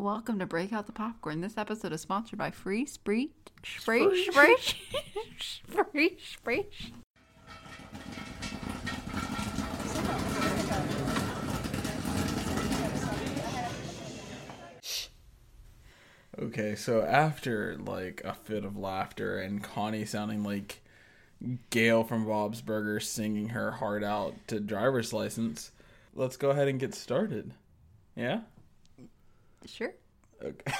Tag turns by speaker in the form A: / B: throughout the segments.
A: Welcome to Break Out the Popcorn. This episode is sponsored by Free Spree Spree Spree Spree Spree.
B: Okay, so after like a fit of laughter and Connie sounding like Gayle from Bob's Burgers singing her heart out to driver's license, let's go ahead and get started. Yeah?
A: Sure.
B: Okay.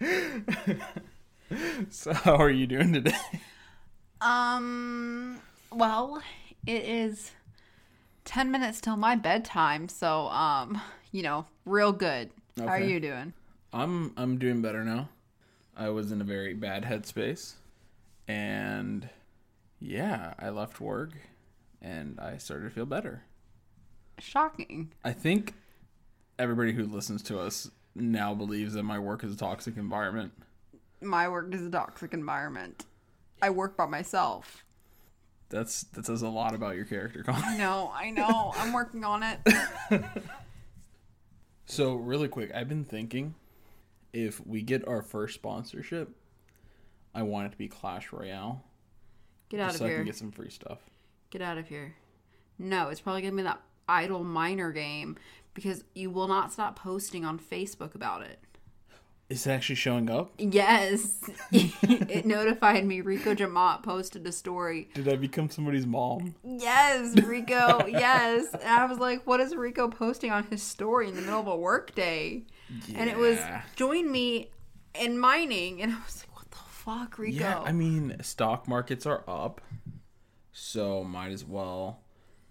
B: so how are you doing today?
A: Um. Well, it is ten minutes till my bedtime, so um, you know, real good. How are you doing?
B: I'm I'm doing better now. I was in a very bad headspace and yeah, I left work and I started to feel better.
A: Shocking.
B: I think everybody who listens to us now believes that my work is a toxic environment.
A: My work is a toxic environment. I work by myself.
B: That's that says a lot about your character, Colin.
A: I know. I know. I'm working on it.
B: So really quick, I've been thinking if we get our first sponsorship, I want it to be Clash Royale,
A: Get out
B: just
A: of
B: so I can get some free stuff.
A: Get out of here. No, it's probably gonna be that idle miner game because you will not stop posting on Facebook about it.
B: Is it actually showing up?
A: Yes. it notified me Rico Jamot posted a story.
B: Did I become somebody's mom?
A: Yes, Rico, yes. And I was like, what is Rico posting on his story in the middle of a work day? And it was join me in mining and I was like, what the fuck, Rico?
B: Yeah, I mean, stock markets are up, so might as well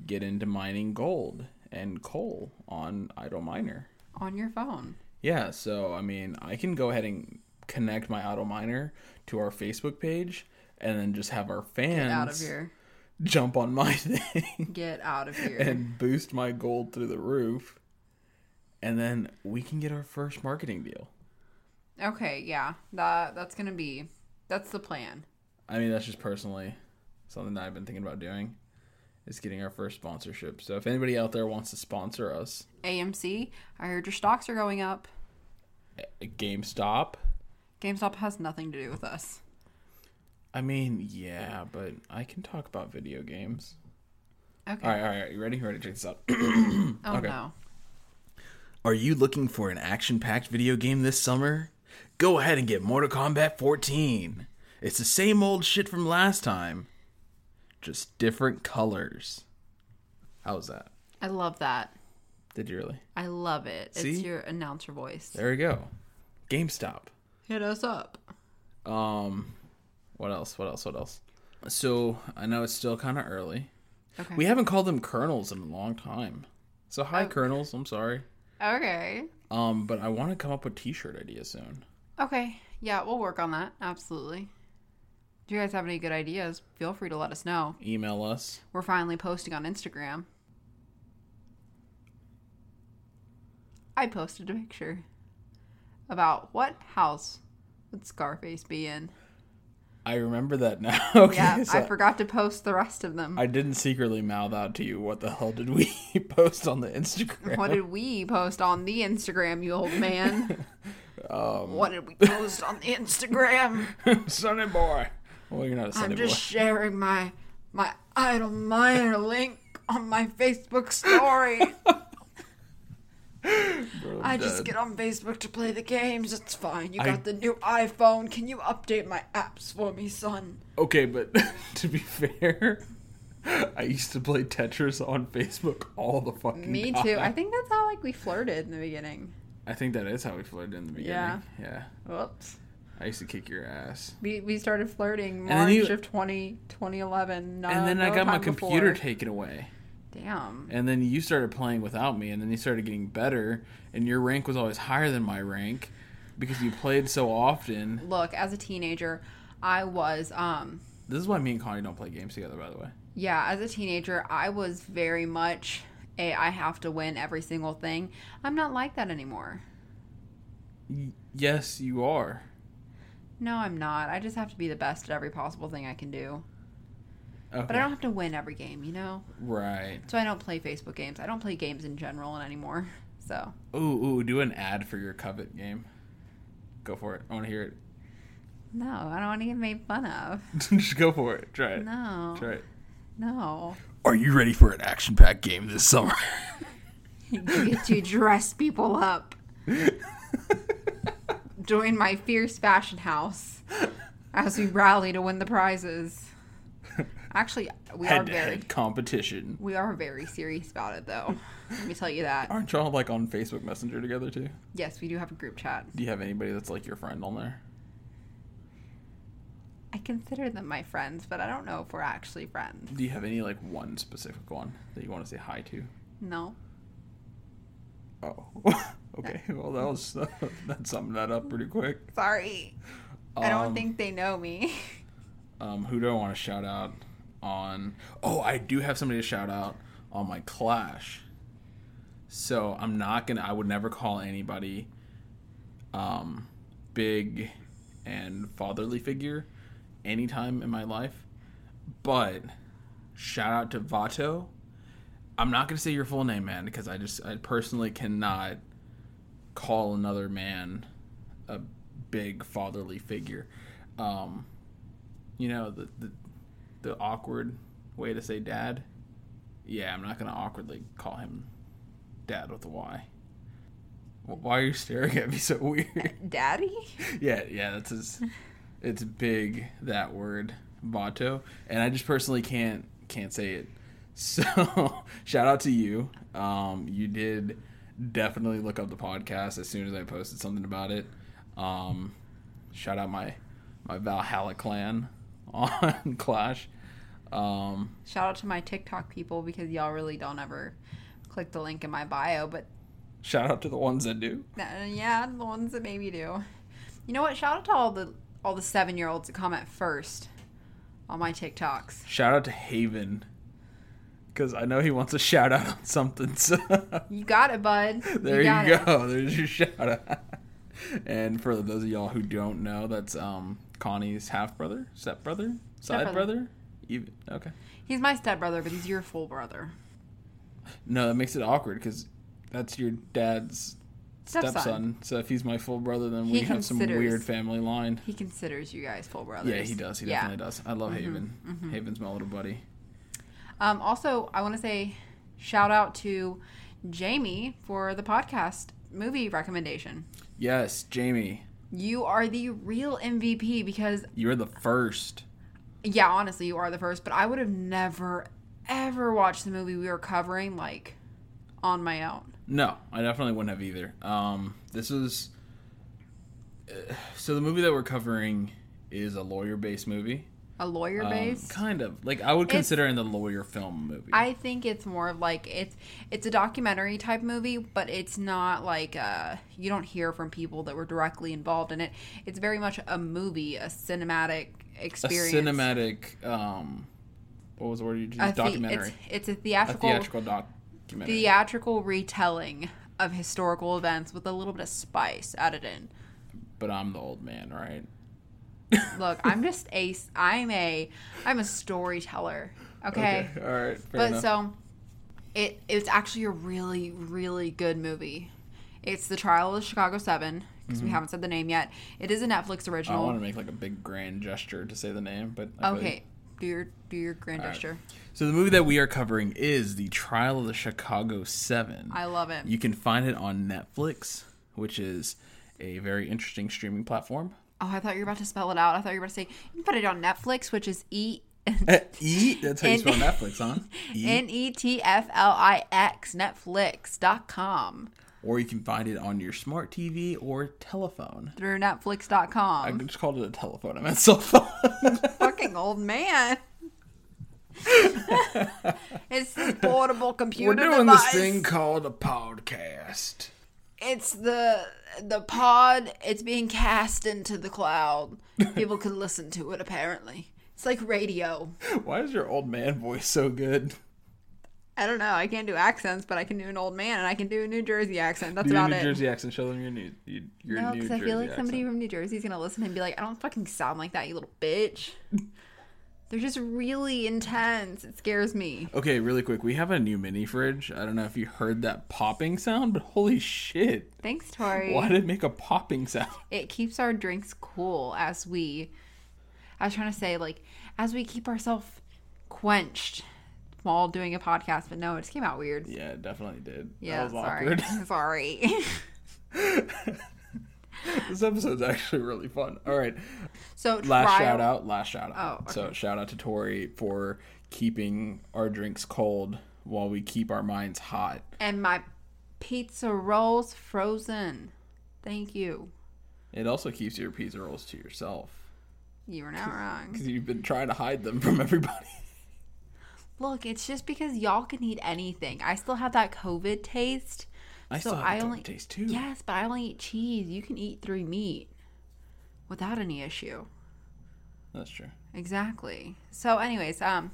B: get into mining gold and coal on Idle Miner.
A: on your phone.
B: Yeah, so I mean, I can go ahead and connect my Idle Miner to our Facebook page and then just have our fans
A: Get out of here.
B: jump on my thing
A: Get out of here.
B: and boost my gold through the roof. And then we can get our first marketing deal.
A: Okay, yeah. That that's gonna be that's the plan.
B: I mean, that's just personally something that I've been thinking about doing is getting our first sponsorship. So if anybody out there wants to sponsor us,
A: AMC, I heard your stocks are going up.
B: GameStop.
A: GameStop has nothing to do with us.
B: I mean, yeah, but I can talk about video games.
A: Okay.
B: All right, all right, all right. You ready? Ready? To check this out.
A: oh
B: okay.
A: no.
B: Are you looking for an action-packed video game this summer? Go ahead and get Mortal Kombat 14. It's the same old shit from last time, just different colors. How's that?
A: I love that.
B: Did you really?
A: I love it.
B: See?
A: It's your announcer voice.
B: There we go. GameStop.
A: Hit us up.
B: Um, what else? What else? What else? So I know it's still kind of early.
A: Okay.
B: We haven't called them kernels in a long time. So hi,
A: Oh.
B: kernels. I'm sorry.
A: Okay.
B: Um, but I want to come up with T-shirt ideas soon.
A: Okay. Yeah, we'll work on that. Absolutely. Do you guys have any good ideas? Feel free to let us know.
B: Email us.
A: We're finally posting on Instagram. I posted a picture about what house would Scarface be in.
B: I remember that now. okay,
A: yeah,
B: so
A: I forgot to post the rest of them.
B: I didn't secretly mouth out to you. What the hell did we post on the Instagram?
A: What did we post on the Instagram, you old man?
B: um,
A: what did we post on the Instagram?
B: Sonny boy. Well, you're not a Sonny
A: I'm just
B: boy.
A: sharing my my idle miner link on my Facebook story.
B: Bro,
A: I just get on Facebook to play the games. It's fine. You
B: I-
A: got the new iPhone. Can you update my apps for me, son?
B: Okay, but to be fair, I used to play Tetris on Facebook all the fucking time.
A: Me
B: time.
A: too. I think that's how like we flirted in the beginning.
B: I think that is how we flirted in the beginning.
A: Yeah.
B: Yeah.
A: Whoops.
B: I used to kick your ass.
A: We, we started flirting March
B: you-
A: of 20, 2011. No,
B: and then I got my computer
A: before.
B: taken away.
A: Damn.
B: And then you started playing without me, and then you started getting better, and your rank was always higher than my rank because you played so often.
A: Look, as a teenager, I was um
B: This is why me and Connie don't play games together, by the way.
A: yeah, as a teenager, I was very much a I have to win every single thing. I'm not like that anymore.
B: Y- yes, you are.
A: No, I'm not. I just have to be the best at every possible thing I can do.
B: Okay.
A: But I don't have to win every game, you know?
B: Right.
A: So I don't play Facebook games. I don't play games in general anymore. So
B: Ooh, ooh, do an ad for your Covet game. Go for it. I want to hear it.
A: no, I don't want to get made fun of.
B: Just go for it. Try it.
A: No.
B: Try it.
A: No.
B: Are you ready for an action-packed game this summer?
A: You get to dress people up. Join my fierce fashion house as we rally to win the prizes. Actually, we are
B: to
A: very
B: head competition.
A: we are very serious about it though. Let me tell you that.
B: Aren't y'all like on Facebook Messenger together too?
A: Yes, we do have a group chat.
B: Do you have anybody that's like your friend on there?
A: I consider them my friends, but I don't know if we're actually friends.
B: Do you have any like one specific one that you want to say hi to?
A: No.
B: Oh, okay. Well, that was that summed that up pretty quick.
A: Sorry. I don't
B: Um,
A: think they know me.
B: Um, who do I want to shout out on? Oh, I do have somebody to shout out on my Clash. So I'm not gonna. I would never call anybody um, big and fatherly figure anytime in my life, but shout out to Vato. I'm not gonna say your full name, man, because I just I personally cannot call another man a big fatherly figure. Um, you know the, the the awkward way to say dad. Yeah, I'm not gonna awkwardly call him dad with a Y. Why are you staring at me so weird?
A: Daddy?
B: yeah, yeah, that's his. It's big that word, vato, and I just personally can't can't say it. So shout out to you. Um, you did definitely look up the podcast as soon as I posted something about it. Um, shout out my my Valhalla clan on Clash. Um,
A: Shout out to my TikTok people because y'all really don't ever click the link in my bio, but
B: shout out to the ones that do.
A: yeah, the ones that maybe do. You know what? Shout out to all the all the seven year olds that comment first on my TikToks.
B: Shout out to Haven because I know he wants a shout out on something. So
A: You got it, bud.
B: there
A: got
B: you
A: it.
B: go. There's your shout out. And for those of y'all who don't know, that's um Connie's half brother, step brother, side brother. Even okay.
A: He's my stepbrother, but he's your full brother.
B: No, that makes it awkward because that's your dad's
A: Stepson.
B: stepson. So if he's my full brother, then
A: He
B: we have some weird family line.
A: He considers you guys full brothers.
B: Yeah, he does. He
A: Yeah.
B: definitely does. I love Haven. Haven's my little buddy.
A: Um, also, I want to say shout out to Jamie for the podcast movie recommendation.
B: Yes, Jamie,
A: You are the real MVP because,
B: you're the first.
A: yeah, honestly, you are the first, but I would have never, ever watched the movie we were covering, like, on my own.
B: No, I definitely wouldn't have either. Um, this is uh, so the movie that we're covering is a lawyer-based movie.
A: A lawyer
B: Um, kind of like I would
A: It's-
B: consider in the lawyer film movie.
A: I think it's more of like it's it's a documentary type movie, but it's not like uh you don't hear from people that were directly involved in it. It's very much a movie, a cinematic
B: a
A: experience.
B: cinematic. Um, what was the word you used?
A: A the-
B: documentary.
A: It's, it's a
B: a
A: theatrical
B: theatrical documentary.
A: theatrical retelling of historical events with a little bit of spice added in.
B: but I'm the old man, right?
A: Look, I'm just a I'm a I'm a storyteller. Okay.
B: All right.
A: But
B: enough.
A: so it it's actually a really really good movie. It's the Trial of the Chicago 7 because we haven't said the name yet. It is a Netflix
B: Mm-hmm. I want to make like a big grand gesture to say the name, but I
A: okay. Do your do your grand
B: right.
A: gesture.
B: So the movie that we are covering is the Trial of the Chicago Seven.
A: I love it.
B: You can find it on Netflix, which is a very interesting streaming platform.
A: Oh, I thought you were about to spell it out. I thought you were about to say you can put it on Netflix, which is E uh,
B: E. That's how you spell Netflix, huh?
A: N E T F L I X Netflix.com
B: or you can find it on your smart TV or telephone.
A: through Netflix.com.
B: I just called it a telephone. I meant cell phone.
A: Fucking old man. it's this portable computer.
B: We're doing
A: device.
B: this thing called a podcast.
A: It's the the pod. It's being cast into the cloud. People can listen to it. Apparently, it's like radio.
B: Why is your old man voice so good?
A: I don't know. I can't do accents, but I can do an old man, and I can do a New Jersey accent. That's
B: Do
A: about
B: New
A: it.
B: Jersey accent. Show them your new you- your
A: no, because I feel like somebody from New Jersey is gonna listen and be like, "I don't fucking sound like that, you little bitch." They're just really intense. It scares me.
B: Okay, really quick. We have a new mini fridge. I don't know if you heard that popping sound, but holy shit!
A: Thanks, Tori.
B: Why did it make a popping sound?
A: it keeps our drinks cool as we I was trying to say like as we keep ourselves quenched while doing a podcast, but no, it just came out weird.
B: Yeah, it definitely did.
A: Yeah,
B: that was
A: sorry. sorry.
B: this episode's actually really fun. All right,
A: so
B: last
A: trial-
B: shout out. Last shout out.
A: Oh,
B: So shout out to Tori for keeping our drinks cold while we keep our minds hot.
A: and my pizza rolls frozen. Thank you.
B: It also keeps your pizza rolls to yourself
A: You were not wrong.
B: because you've been trying to hide them from everybody.
A: Look, it's just because y'all can eat anything. I still have that COVID taste.
B: I
A: So
B: still have
A: I only
B: taste too.
A: Yes, but I only eat cheese. You can eat three meat without any issue.
B: That's true.
A: Exactly. So, anyways, um,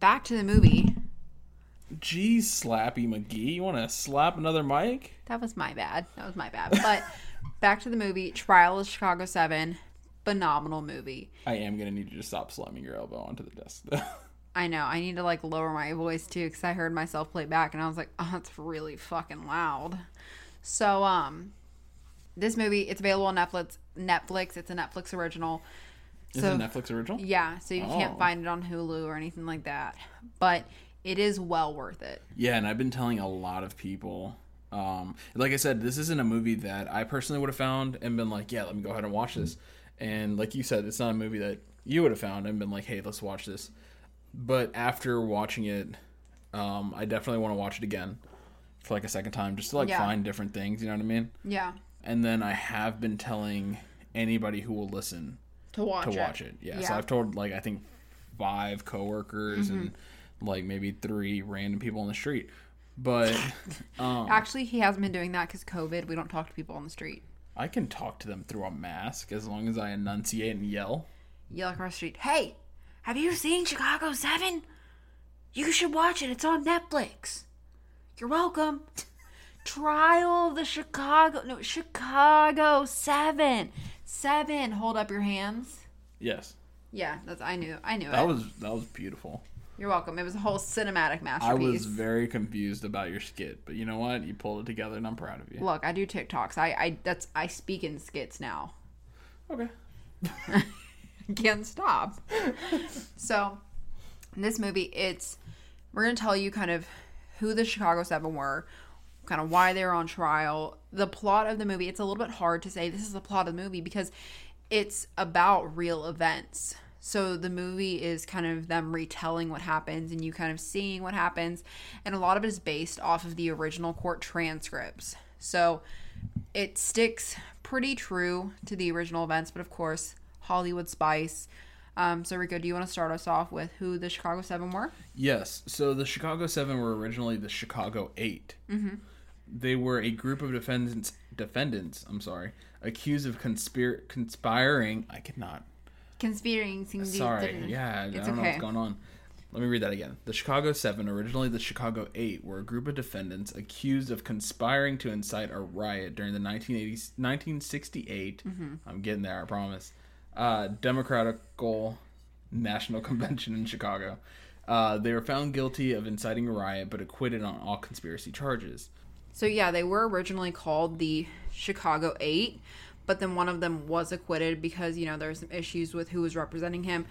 A: back to the movie.
B: Geez, Slappy McGee, you want to slap another mic?
A: That was my bad. That was my bad. But back to the movie. Trial of Chicago Seven. Phenomenal movie.
B: I am gonna need you to stop slamming your elbow onto the desk. though.
A: I know. I need to like lower my voice too because I heard myself play back and I was like, oh, that's really fucking loud. So, um, this movie it's available on Netflix. Netflix. It's a Netflix original.
B: Is
A: So-
B: it a Netflix original?
A: Yeah, so you can't
B: Oh.
A: find it on Hulu or anything like that. But it is well worth it.
B: Yeah, and I've been telling a lot of people. Um, like I said, this isn't a movie that I personally would have found and been like, yeah, let me go ahead and watch this. And like you said, it's not a movie that you would have found and been like, hey, let's watch this. But after watching it, um, I definitely want to watch it again for like a second time, just to like
A: Yeah.
B: find different things. You know what I mean?
A: Yeah,
B: And then I have been telling anybody who will listen
A: to watch
B: to
A: it.
B: watch it. Yeah. So I've told like I think five coworkers and like maybe three random people on the street. But um,
A: Actually, he hasn't been doing that because COVID. We don't talk to people on the street.
B: I can talk to them through a mask as long as I enunciate and yell.
A: Yell across the street, "Hey, have you seen Chicago Seven? You should watch it. It's on Netflix. You're welcome." Trial of the Chicago no Chicago Seven Seven. Hold up your hands.
B: Yes.
A: Yeah, that's I knew I knew
B: That
A: it.
B: was that was beautiful.
A: You're welcome. It was a whole cinematic masterpiece.
B: I was very confused about your skit, but you know what? You pulled it together and I'm proud of you.
A: Look, I do TikToks. I, I that's I speak in skits now.
B: Okay.
A: Can't stop. so, in this movie, it's we're gonna tell you kind of who the Chicago Seven were, kind of why they were on trial, the plot of the movie. It's a little bit hard to say this is the plot of the movie because it's about real events. So the movie is kind of them retelling what happens and you kind of seeing what happens. And a lot of it is based off of the original court transcripts. So it sticks pretty true to the original events, but of course, Hollywood spice. Um, so Rico, do you want to start us off with who the Chicago Seven were?
B: Yes. So the Chicago Seven were originally the Chicago 8 Mm-hmm. They were a group of defendants. Defendants. I'm sorry, accused of conspir- conspiring. I cannot.
A: Conspiring.
B: Sorry. Yeah, I don't know what's going on. Let me read that again. The Chicago Seven, originally the Chicago Eight, were a group of defendants accused of conspiring to incite a riot during the 1980s, 1968.
A: Mm-hmm.
B: I'm getting there, I promise. Uh, Democratical National Convention in Chicago. Uh, they were found guilty of inciting a riot, but acquitted on all conspiracy charges.
A: So yeah, they were originally called the Chicago Eight, but then one of them was acquitted because you know there were some issues with who was representing him,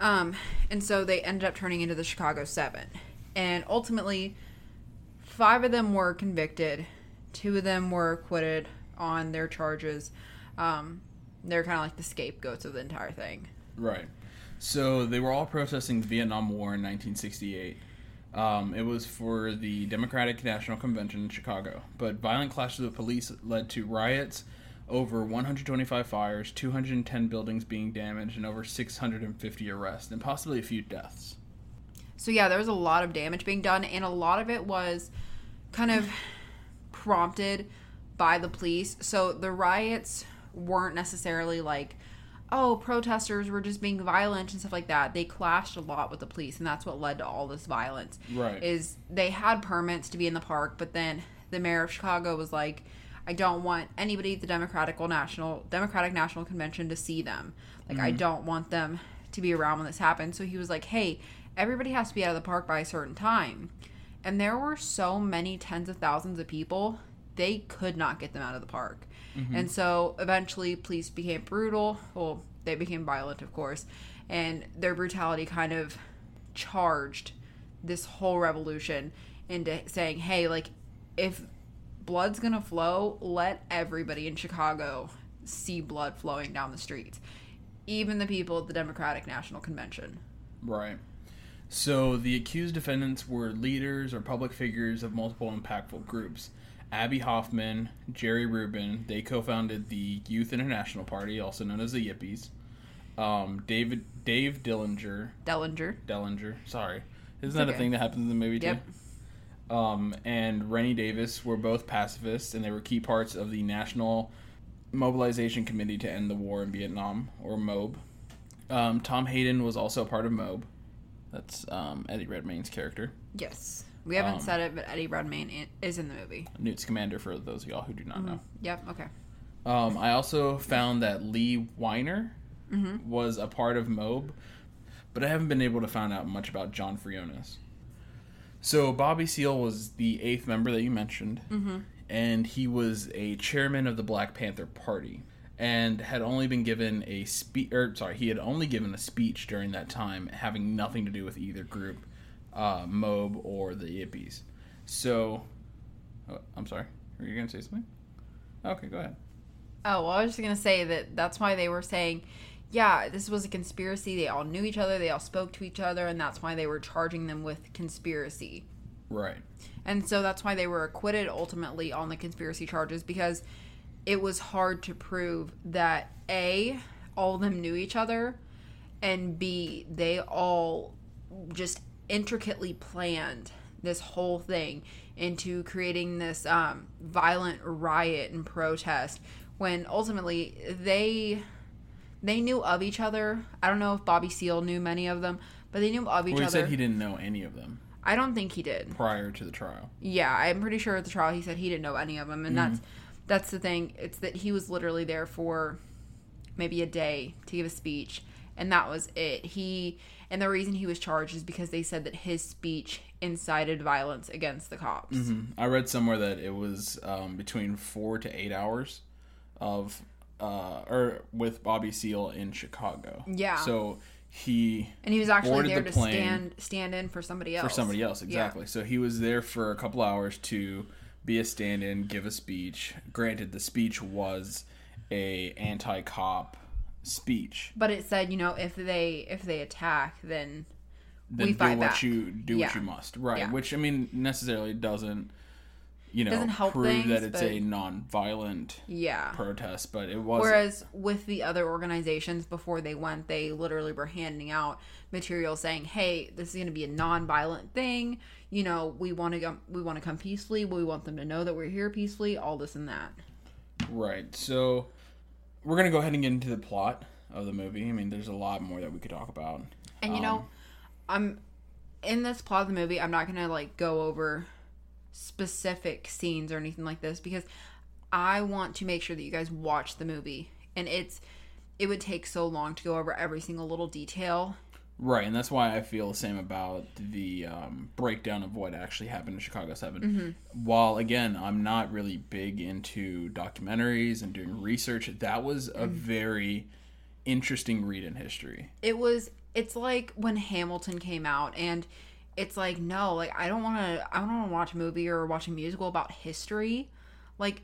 A: um, and so they ended up turning into the Chicago Seven, and ultimately, five of them were convicted, two of them were acquitted on their charges. Um, they're kind of like the scapegoats of the entire thing.
B: Right. So they were all protesting the Vietnam War in 1968. Um, it was for the Democratic National Convention in Chicago, but violent clashes with police led to riots, over 125 fires, 210 buildings being damaged, and over 650 arrests, and possibly a few deaths.
A: So yeah, there was a lot of damage being done, and a lot of it was kind of prompted by the police. So the riots weren't necessarily like, oh, protesters were just being violent and stuff like that. They clashed a lot with the police, and that's what led to all this violence.
B: Right.
A: Is they had permits to be in the park, but then the mayor of Chicago was like, I don't want anybody at the Democratic National Democratic National Convention to see them. Like I mm-hmm. don't want them to be around when this happens. So he was like, "Hey, everybody has to be out of the park by a certain time." And there were so many tens of thousands of people, they could not get them out of the park. Mm-hmm. And so eventually police became brutal. Well, they became violent, of course, and their brutality kind of charged this whole revolution into saying, "Hey, like if blood's gonna flow, let everybody in Chicago see blood flowing down the streets, even the people at the Democratic National Convention."
B: Right. So the accused defendants were leaders or public figures of multiple impactful groups. Abbie Hoffman, Jerry Rubin, they co-founded the Youth International Party, also known as the Yippies. Um, David Dave Dillinger,
A: Dellinger.
B: Dellinger, sorry, isn't that a thing that happens in the movie too?
A: Yep.
B: um, and Rennie Davis were both pacifists, and they were key parts of the National Mobilization Committee to End the War in Vietnam, or MOB. Um, Tom Hayden was also a part of MOB. That's um, Eddie Redmayne's character.
A: Yes. We haven't
B: Um,
A: said it, but Eddie Redmayne is in the movie.
B: Newt Scamander, for those of y'all who do not know.
A: Yep. Okay.
B: Um, I also found that Lee Weiner was a part of MOB, but I haven't been able to find out much about John Froines. So Bobby Seale was the eighth member that you mentioned, and he was a chairman of the Black Panther Party, and had only been given a speech. Or sorry, he had only given a speech during that time, having nothing to do with either group, uh, MOB or the Yippies. So, oh, I'm sorry, were you gonna say something? Okay, go ahead.
A: Oh, well, I was just gonna say that that's why they were saying, yeah, this was a conspiracy. They all knew each other. They all spoke to each other, and that's why they were charging them with conspiracy.
B: Right.
A: And so that's why they were acquitted ultimately on the conspiracy charges because it was hard to prove that A, all of them knew each other, and B, they all just intricately planned this whole thing into creating this um, violent riot and protest when ultimately they they knew of each other. I don't know if Bobby Seale knew many of them, but they knew of each other.
B: Well, he
A: other.
B: said he didn't know any of them
A: I don't think he did.
B: prior to the trial.
A: Yeah, I'm pretty sure at the trial he said he didn't know any of them, and that's
B: Mm-hmm.
A: that's the thing. It's that he was literally there for maybe a day to give a speech, and that was it. He and the reason he was charged is because they said that his speech incited violence against the cops.
B: I read somewhere that it was um, between four to eight hours of, uh, or with Bobby Seale in Chicago.
A: Yeah.
B: So he
A: And he was actually there
B: the
A: to stand stand in for somebody else.
B: for somebody else
A: Yeah.
B: exactly. So he was there for a couple hours to be a stand-in, give a speech. Granted, the speech was a anti-cop speech.
A: But it said, you know, if they if they attack, then
B: then
A: We
B: do
A: fight
B: what
A: back.
B: you do
A: Yeah.
B: what you must right
A: Yeah.
B: which i mean necessarily doesn't you know
A: Doesn't help
B: prove that it's
A: but-
B: a non-violent
A: yeah.
B: protest but it was
A: Whereas with the other organizations before they went, they literally were handing out material saying, "Hey, this is going to be a non-violent thing. You know, we want to go, we want to come peacefully. We want them to know that we're here peacefully. All this and that."
B: right so we're gonna go ahead and get into the plot of the movie i mean there's a lot more that we could talk about
A: And you
B: Um,
A: know, I'm in this plot of the movie. I'm not going to like go over specific scenes or anything like this because I want to make sure that you guys watch the movie. And it's it would take so long to go over every single little detail
B: right and that's why i feel the same about the um, breakdown of what actually happened in chicago 7
A: Mm-hmm.
B: while again i'm not really big into documentaries and doing research that was a
A: Mm.
B: very interesting read in history.
A: It was it's like when hamilton came out and it's like no like i don't want to i don't want to watch a movie or watch a musical about history. Like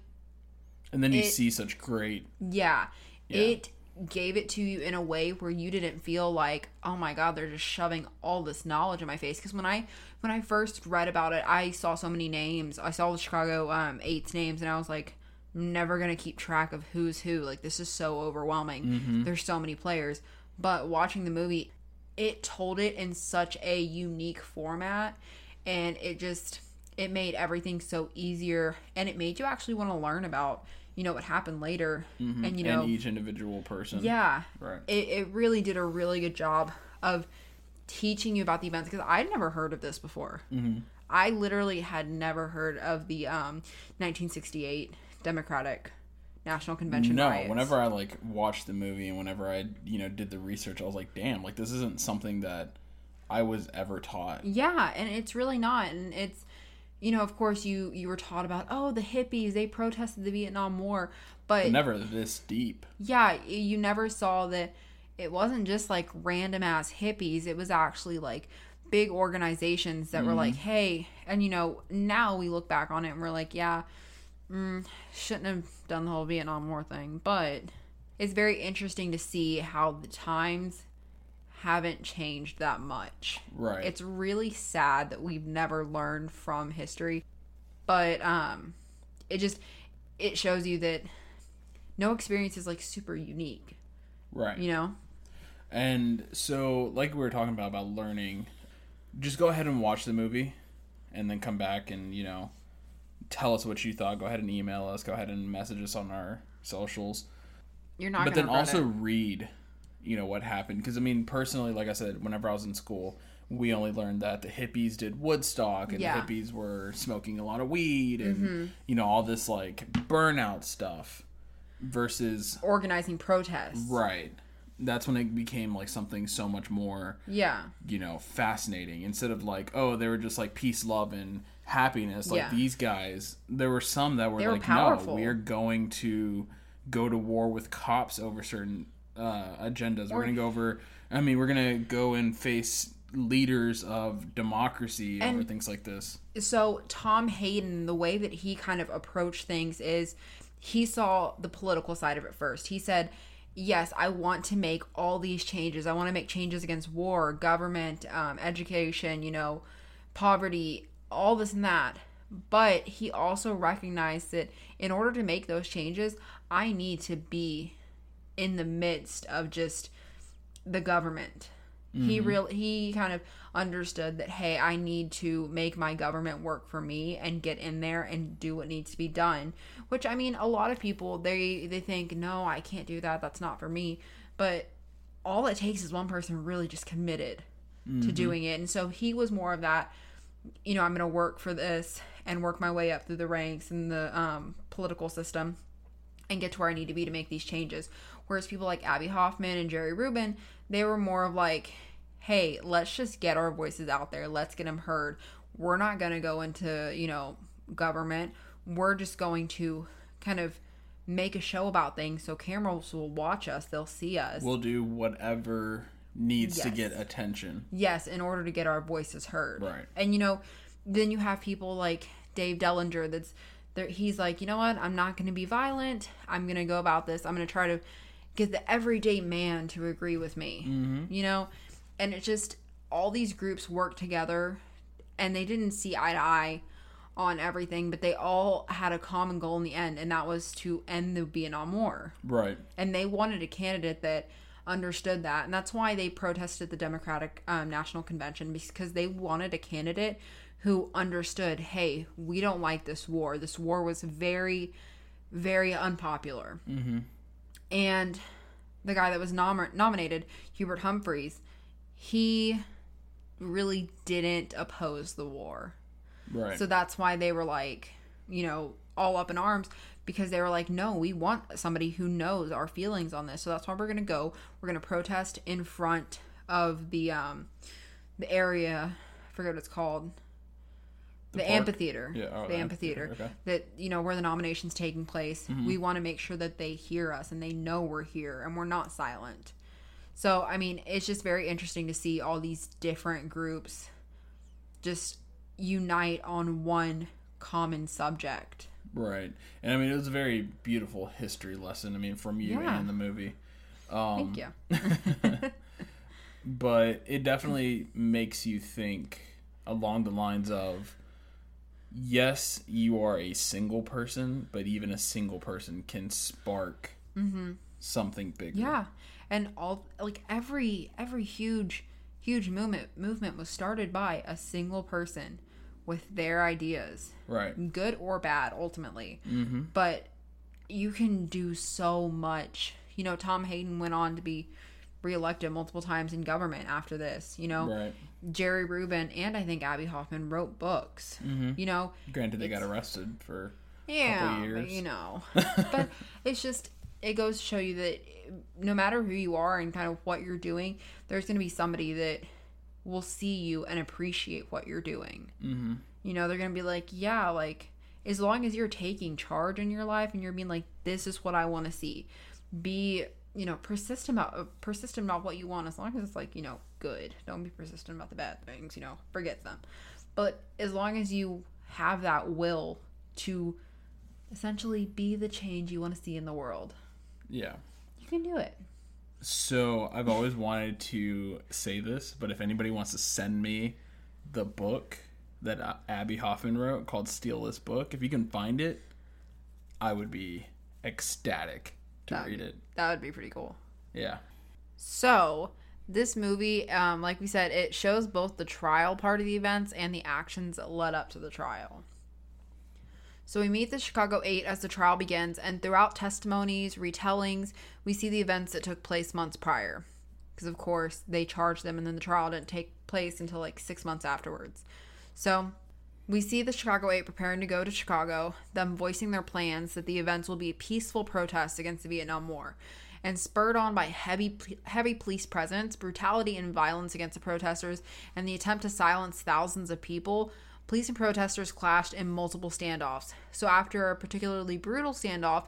B: and then you
A: It-
B: see such great
A: yeah, it gave it to you in a way where you didn't feel like oh my god they're just shoving all this knowledge in my face because when i when i first read about it i saw so many names i saw the chicago um eights names and i was like never to keep track of who's who. Like this is so overwhelming.
B: Mm-hmm.
A: There's so many players. But watching the movie, it told it in such a unique format and it just it made everything so easier and it made you actually want to learn about, you know, what happened later. And you know,
B: and each individual person.
A: yeah.
B: Right.
A: It, it really did a really good job of teaching you about the events because I'd never heard of this before. Mm-hmm. I literally had never heard of the um, 1968 Democratic National Convention.
B: No,
A: riots.
B: whenever I like watched the movie and whenever I you know did the research, I was like, damn, like this isn't something that I was ever taught.
A: Yeah, and it's really not. And it's you know, of course you you were taught about oh the hippies they protested the Vietnam War, but
B: Never this deep.
A: yeah, you never saw that it wasn't just like random ass hippies. It was actually like big organizations that were like, hey, and you know, now we look back on it and we're like, yeah, mm, shouldn't have done the whole Vietnam War thing. But it's very interesting to see how the times haven't changed that much.
B: Right.
A: It's really sad that we've never learned from history. But um it just it shows you that no experience is like super unique,
B: right.
A: you know?
B: And so, like we were talking about about learning, just go ahead and watch the movie, and then come back and you know, tell us what you thought. Go ahead and email us. Go ahead and message us on our socials.
A: You're not
B: but
A: gonna
B: then also
A: regret
B: read, you know, what happened. Because I mean, personally, like I said, whenever I was in school, we only learned that the hippies did Woodstock, and
A: Yeah.
B: the hippies were smoking a lot of weed, and mm-hmm. you know all this like burnout stuff. Versus
A: organizing protests.
B: right, that's when it became like something so much more
A: Yeah.
B: you know, fascinating. Instead of like, oh, they were just like peace, love, and happiness. Like
A: Yeah.
B: these guys, there were some that were
A: were
B: like,
A: powerful.
B: no, we are going to go to war with cops over certain uh, agendas. we're gonna go over. I mean, we're gonna go and face leaders of democracy over things like this.
A: so Tom Hayden, the way that he kind of approached things is he saw the political side of it first. He said, Yes, I want to make all these changes. I want to make changes against war, government, um, education, you know, poverty, all this and that. But he also recognized that in order to make those changes, I need to be in the midst of just the government. He real he kind of understood that hey, I need to make my government work for me and get in there and do what needs to be done. Which I mean, a lot of people they they think no, I can't do that. That's not for me. But all it takes is one person really just committed to doing it. And so he was more of that you know, I'm going to work for this and work my way up through the ranks in the um, political system and get to where I need to be to make these changes. Whereas people like Abbie Hoffman and Jerry Rubin, they were more of like, hey, let's just get our voices out there. Let's get them heard. We're not going to go into, you know, government. We're just going to kind of make a show about things so cameras will watch us, they'll see us.
B: We'll do whatever needs to get attention.
A: Yes, in order to get our voices heard.
B: Right.
A: And you know, then you have people like Dave Dellinger that's there he's like, you know what, I'm not gonna be violent. I'm gonna go about this. I'm gonna try to get the everyday man to agree with me. Mm-hmm. You know? And it's just all these groups work together and they didn't see eye to eye on everything, but they all had a common goal in the end, and that was to end the Vietnam War
B: Right.
A: and they wanted a candidate that understood that and that's why they protested the democratic um, national convention because they wanted a candidate who understood hey we don't like this war this war was very very unpopular mm-hmm. And the guy that was nom- nominated hubert humphreys he really didn't oppose the war
B: Right.
A: so that's why they were like, you know, all up in arms because they were like, no, we want somebody who knows our feelings on this. So that's why we're gonna go. We're gonna protest in front of the um the area. I forget what it's called. The,
B: park?
A: amphitheater.
B: Yeah, oh,
A: the
B: the
A: amphitheater.
B: amphitheater, okay.
A: That you know where the nominations taking place.
B: Mm-hmm.
A: We want to make sure that they hear us and they know we're here and we're not silent. So I mean, it's just very interesting to see all these different groups just unite on one common subject.
B: Right. And I mean, it was a very beautiful history lesson. I mean, from you
A: Yeah.
B: and the movie. Um,
A: Thank you.
B: But it definitely makes you think along the lines of yes, you are a single person, but even a single person can spark something bigger.
A: Yeah, and all like every every huge huge movement movement was started by a single person with their ideas,
B: Right.
A: good or bad, ultimately. Mm-hmm. But you can do so much. You know, Tom Hayden went on to be reelected multiple times in government after this. You know,
B: Right.
A: Jerry Rubin and I think Abbie Hoffman wrote books. You know,
B: Granted, they got arrested for
A: yeah,
B: years.
A: you know, but it's just it goes to show you that no matter who you are and kind of what you're doing, there's going to be somebody that will see you and appreciate what you're doing. Mm-hmm. You know, they're going to be like, yeah, like as long as you're taking charge in your life and you're being like, this is what I want to see. Be you know persistent about persistent about what you want as long as it's like you know good. Don't be persistent about the bad things. You know, forget them. But as long as you have that will to essentially be the change you want to see in the world.
B: yeah.
A: You can do it.
B: So I've always wanted to say this, but if anybody wants to send me the book that uh, Abbie Hoffman wrote called "Steal This Book," if you can find it, I would be ecstatic to
A: That-
B: read it.
A: That would be pretty cool.
B: Yeah.
A: So, this movie, um, like we said, it shows both the trial part of the events and the actions that led up to the trial. So, we meet the Chicago Eight as the trial begins, and throughout testimonies, retellings, we see the events that took place months prior. Because, of course, they charged them, and then the trial didn't take place until like six months afterwards. So, we see the Chicago Eight preparing to go to Chicago, them voicing their plans that the events will be a peaceful protests against the Vietnam War. And spurred on by heavy heavy police presence, brutality and violence against the protesters, and the attempt to silence thousands of people, police and protesters clashed in multiple standoffs. So after a particularly brutal standoff,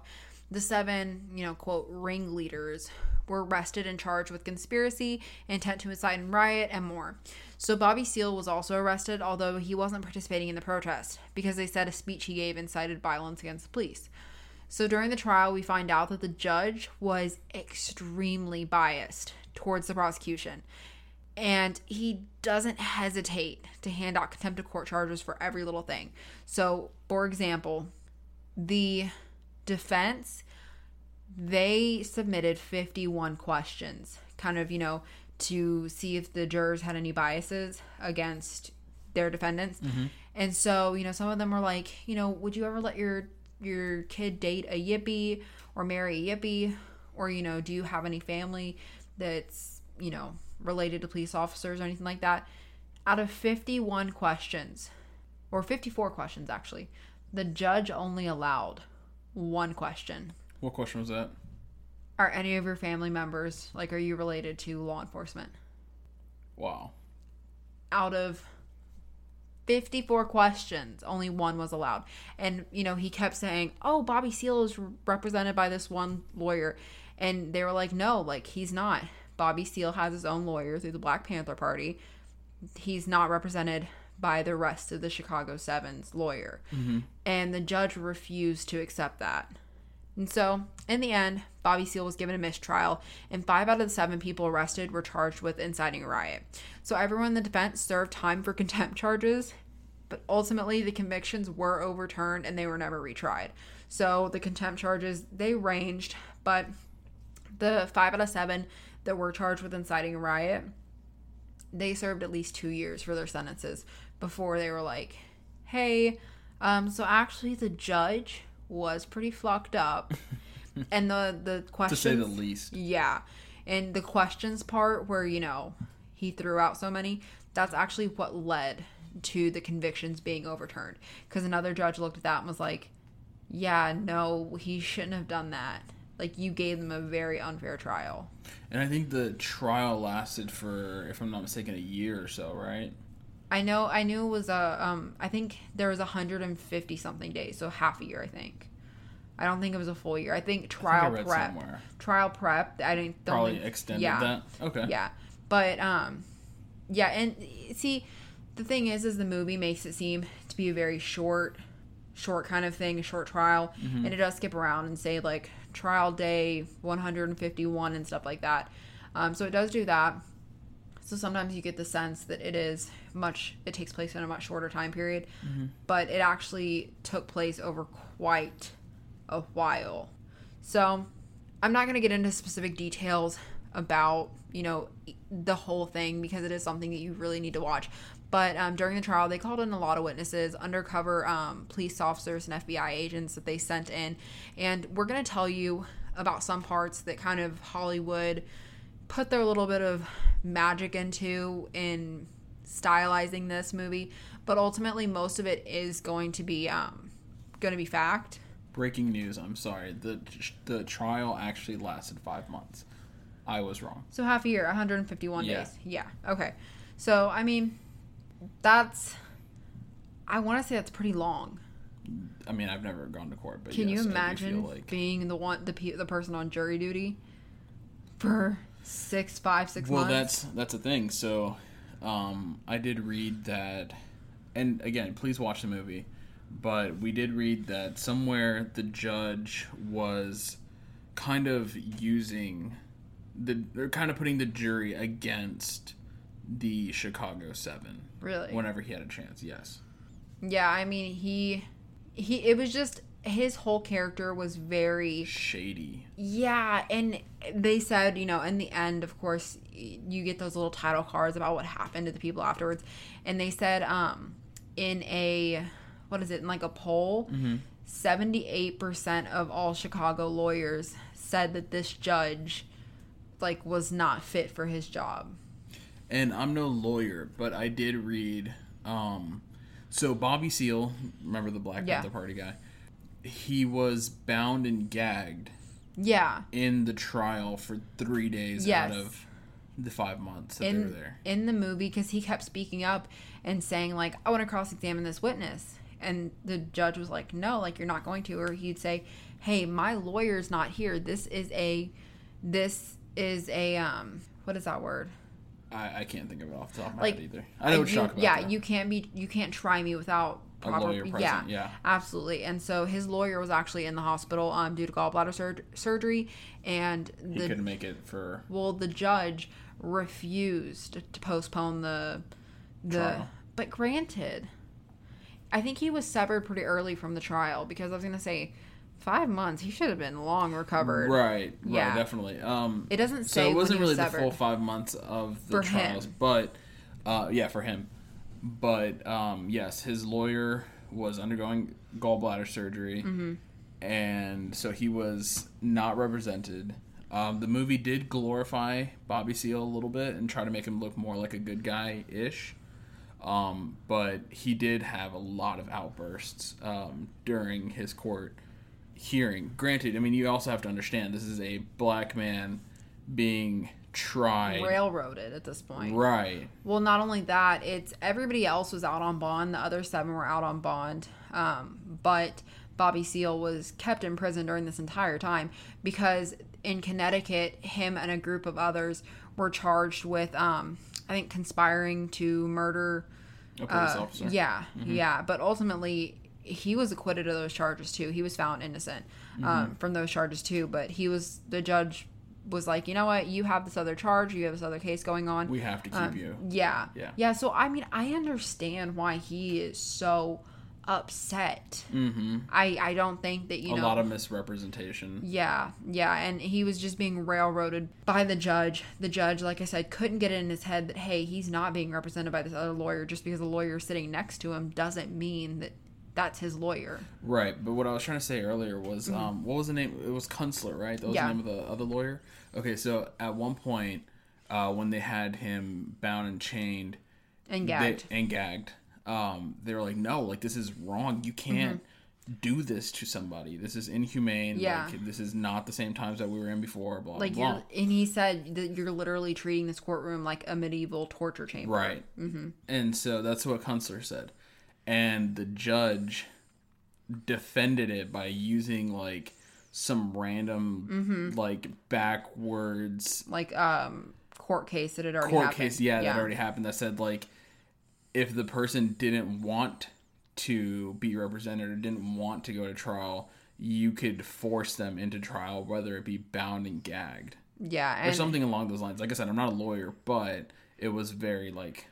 A: the seven, you know, quote, ringleaders were arrested and charged with conspiracy, intent to incite and riot, and more. So Bobby Seale was also arrested, although he wasn't participating in the protest because they said a speech he gave incited violence against the police. So during the trial, we find out that the judge was extremely biased towards the prosecution. And he doesn't hesitate to hand out contempt of court charges for every little thing. So, for example, the defense they submitted 51 questions kind of you know to see if the jurors had any biases against their defendants. Mm-hmm. And so you know some of them were like you know would you ever let your your kid date a yippie or marry a yippie or you know do you have any family that's you know related to police officers or anything like that? Out of 51 questions or 54 questions actually the judge only allowed one question.
B: What question was that?
A: Are any of your family members like are you related to law enforcement?
B: Wow.
A: out of 54 questions only one was allowed. And you know he kept saying oh bobby seale is represented by this one lawyer. And they were like no like he's not. Bobby seale has his own lawyer through the black panther party. He's not represented by the rest of the chicago sevens lawyer. Mm-hmm. And the judge refused to accept that and so, in the end, Bobby Seale was given a mistrial, and five out of the seven people arrested were charged with inciting a riot. So, everyone in the defense served time for contempt charges, but ultimately the convictions were overturned and they were never retried. So, the contempt charges they ranged, but the five out of seven that were charged with inciting a riot, they served at least two years for their sentences before they were like, hey, um, so actually the judge was pretty fucked up. and the the
B: question
A: To
B: say the least.
A: yeah. And the questions part where, you know, he threw out so many, that's actually what led to the convictions being overturned. Because another judge looked at that and was like, yeah, no, he shouldn't have done that. Like, you gave them a very unfair trial.
B: And I think the trial lasted for, if I'm not mistaken, a year or so, right?
A: I know, I knew it was a, um, I think there was 150 something days, so half a year, I think. I don't think it was a full year. I think trial
B: I read
A: prep,
B: somewhere.
A: trial prep. I didn't
B: Probably
A: think-
B: extended
A: yeah.
B: that. Okay.
A: Yeah. But um yeah, and see the thing is is the movie makes it seem to be a very short short kind of thing, a short trial,
B: Mm-hmm.
A: and it does skip around and say like trial day 151 and stuff like that. Um so it does do that. So sometimes you get the sense that it is much, it takes place in a much shorter time period, but it actually took place over quite a while. So I'm not going to get into specific details about, you know, the whole thing because it is something that you really need to watch. But um, during the trial, they called in a lot of witnesses, undercover um, police officers and FBI agents that they sent in. And we're going to tell you about some parts that kind of Hollywood put their little bit of magic into in stylizing this movie. But ultimately, most of it is going to be um, going to be fact.
B: Breaking news. I'm sorry. The the trial actually lasted five months. I was wrong.
A: So half a year, 151
B: Yeah.
A: days. Yeah. Okay. So I mean, that's. I want to say that's pretty long.
B: I mean, I've never gone to court, but
A: Can
B: yes,
A: you imagine
B: like
A: being the one, the pe- the person on jury duty for six, five, six
B: well,
A: months?
B: that's that's a thing. So, um, I did read that, and again, please watch the movie. But we did read that somewhere the judge was kind of using the they're kind of putting the jury against the Chicago Seven.
A: Really?
B: Whenever he had a chance, yes.
A: Yeah. I mean, he, he. It was just his whole character was very
B: Shady.
A: Yeah, and they said, you know, in the end, of course, you get those little title cards about what happened to the people afterwards, and they said, um, in a what is it, in like a poll, 78% of all Chicago lawyers said that this judge, like, was not fit for his job.
B: and I'm no lawyer, but I did read. Um, so Bobby Seale, remember the Black
A: Yeah.
B: Panther Party guy? He was bound and gagged
A: Yeah,
B: in the trial for three days
A: Yes.
B: out of the five months that they were
A: in
B: there.
A: in the movie because he kept speaking up and saying like I want to cross examine this witness and the judge was like no like you're not going to or he'd say hey my lawyer's not here this is a this is a um what is that word
B: I, I can't think of it off the top of my
A: like
B: head either. I know what
A: you-
B: you're talking about.
A: yeah
B: though.
A: you can't be you can't try me without proper
B: lawyer present, yeah.
A: absolutely and so his lawyer was actually in the hospital um due to gallbladder sur- surgery and
B: he
A: the
B: couldn't make it for.
A: well, the judge refused to postpone the the.
B: Trial.
A: But granted, I think he was severed pretty early from the trial because I was gonna say five months. He should have been long recovered.
B: Right, right,
A: Yeah.
B: definitely. Um,
A: It doesn't
B: so
A: say
B: it wasn't
A: he was
B: really the full five months of the
A: For
B: trials,
A: him.
B: but uh, yeah, for him. But um, yes, his lawyer was undergoing gallbladder surgery,
A: Mm-hmm.
B: and so he was not represented. Um, the movie did glorify Bobby Seale a little bit and try to make him look more like a good guy ish. Um, but he did have a lot of outbursts um, during his court hearing. Granted, I mean, you also have to understand this is a black man being tried.
A: Railroaded at this point.
B: Right.
A: Well, not only that, it's everybody else was out on bond. The other seven were out on bond. Um, but Bobby Seale was kept in prison during this entire time because in Connecticut, him and a group of others were charged with, um, I think, conspiring to murder.
B: A police
A: uh,
B: officer.
A: Yeah, yeah. But ultimately, he was acquitted of those charges too. He was found innocent
B: Mm-hmm.
A: um, from those charges too. But he was the judge was like, you know what, you have this other charge, you have this other case going on.
B: We have to keep
A: Um,
B: you.
A: Yeah.
B: Yeah.
A: Yeah. So I mean, I understand why he is so upset. Mm-hmm. I I don't think that you
B: A
A: know.
B: lot of misrepresentation.
A: yeah, yeah, and he was just being railroaded by the judge. The judge, like I said, couldn't get it in his head that hey, he's not being represented by this other lawyer just because the lawyer sitting next to him doesn't mean that that's his lawyer.
B: Right, but what I was trying to say earlier was, um, what was the name? It was Kunstler, right? That was
A: Mm-hmm. Yeah.
B: the name of the other lawyer. Okay, so at one point, uh, when they had him bound and chained
A: And
B: they-
A: gagged.
B: and gagged, um, they were like, "No, like this is wrong. You can't do this to somebody. This is inhumane.
A: Mm-hmm. Yeah.
B: Like, this is not the same times that we were in before." Blah
A: like
B: blah.
A: and he said that you're literally treating this courtroom like a medieval torture chamber.
B: Right. Mm-hmm. And so that's what Kunstler said. And the judge defended it by using like some random
A: Mm-hmm.
B: like backwards
A: Like um court case that had already
B: court
A: happened.
B: case yeah, that already happened that said like if the person didn't want to be represented or didn't want to go to trial you could force them into trial whether it be bound and gagged
A: Yeah,
B: or something along those lines like i said i'm not a lawyer but it was very like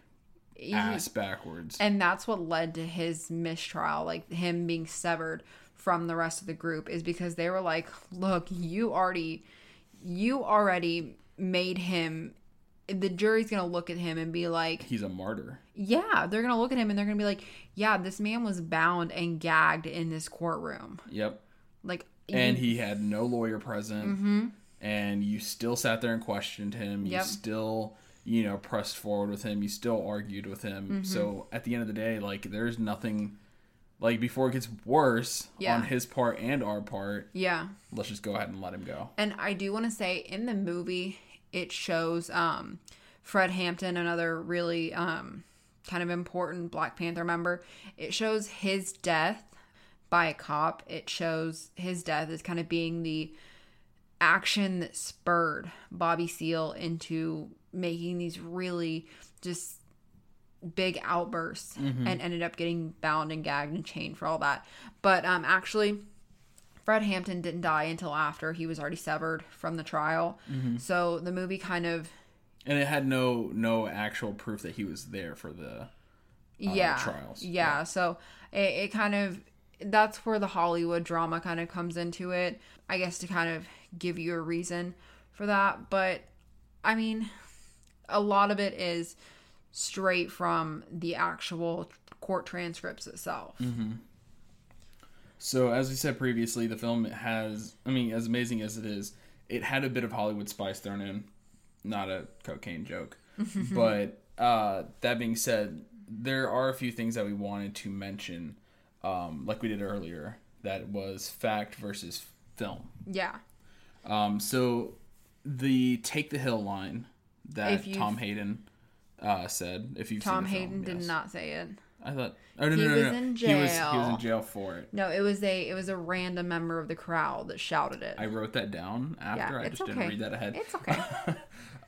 B: ass backwards.
A: and that's what led to his mistrial like him being severed from the rest of the group is because they were like look you already you already made him the jury's gonna look at him and be like
B: He's a martyr.
A: yeah they're gonna look at him and they're gonna be like yeah this man was bound and gagged in this courtroom
B: Yep.
A: like
B: And
A: you-
B: he had no lawyer present. And you still sat there and questioned him. You
A: Yep.
B: still, you know, pressed forward with him. You still argued with him.
A: Mm-hmm.
B: So at the end of the day, like there's nothing like before it gets worse
A: Yeah.
B: on his part and our part,
A: yeah
B: let's just go ahead and let him go.
A: And I do want to say in the movie, it shows um, Fred Hampton, another really um, kind of important Black Panther member. It shows his death by a cop. It shows his death as kind of being the action that spurred Bobby Seale into making these really just big outbursts mm-hmm. and ended up getting bound and gagged and chained for all that. But um, actually, Fred Hampton didn't die until after he was already severed from the trial. Mm-hmm. So the movie kind of
B: And it had no no actual proof that he was there for the uh,
A: yeah
B: trials.
A: Yeah, so it, it kind of that's where the Hollywood drama kind of comes into it. I guess to kind of give you a reason for that, but I mean, a lot of it is straight from the actual court transcripts itself.
B: So as we said previously, the film has I mean, as amazing as it is, it had a bit of Hollywood spice thrown in. Not a cocaine joke. but uh, that being said, there are a few things that we wanted to mention, um, like we did earlier, that was fact versus film.
A: Yeah.
B: Um, so the take the hill line that Tom Hayden uh, said, if you've
A: Tom
B: seen the
A: Hayden
B: film,
A: did
B: yes.
A: not say it.
B: I thought. Oh no
A: He
B: no no
A: was
B: no!
A: in
B: He was he was
A: jail.
B: in jail for it.
A: No, it was a it was a random member of the crowd that shouted it.
B: I wrote that down after. I
A: it's
B: just
A: okay.
B: didn't read that ahead.
A: It's okay.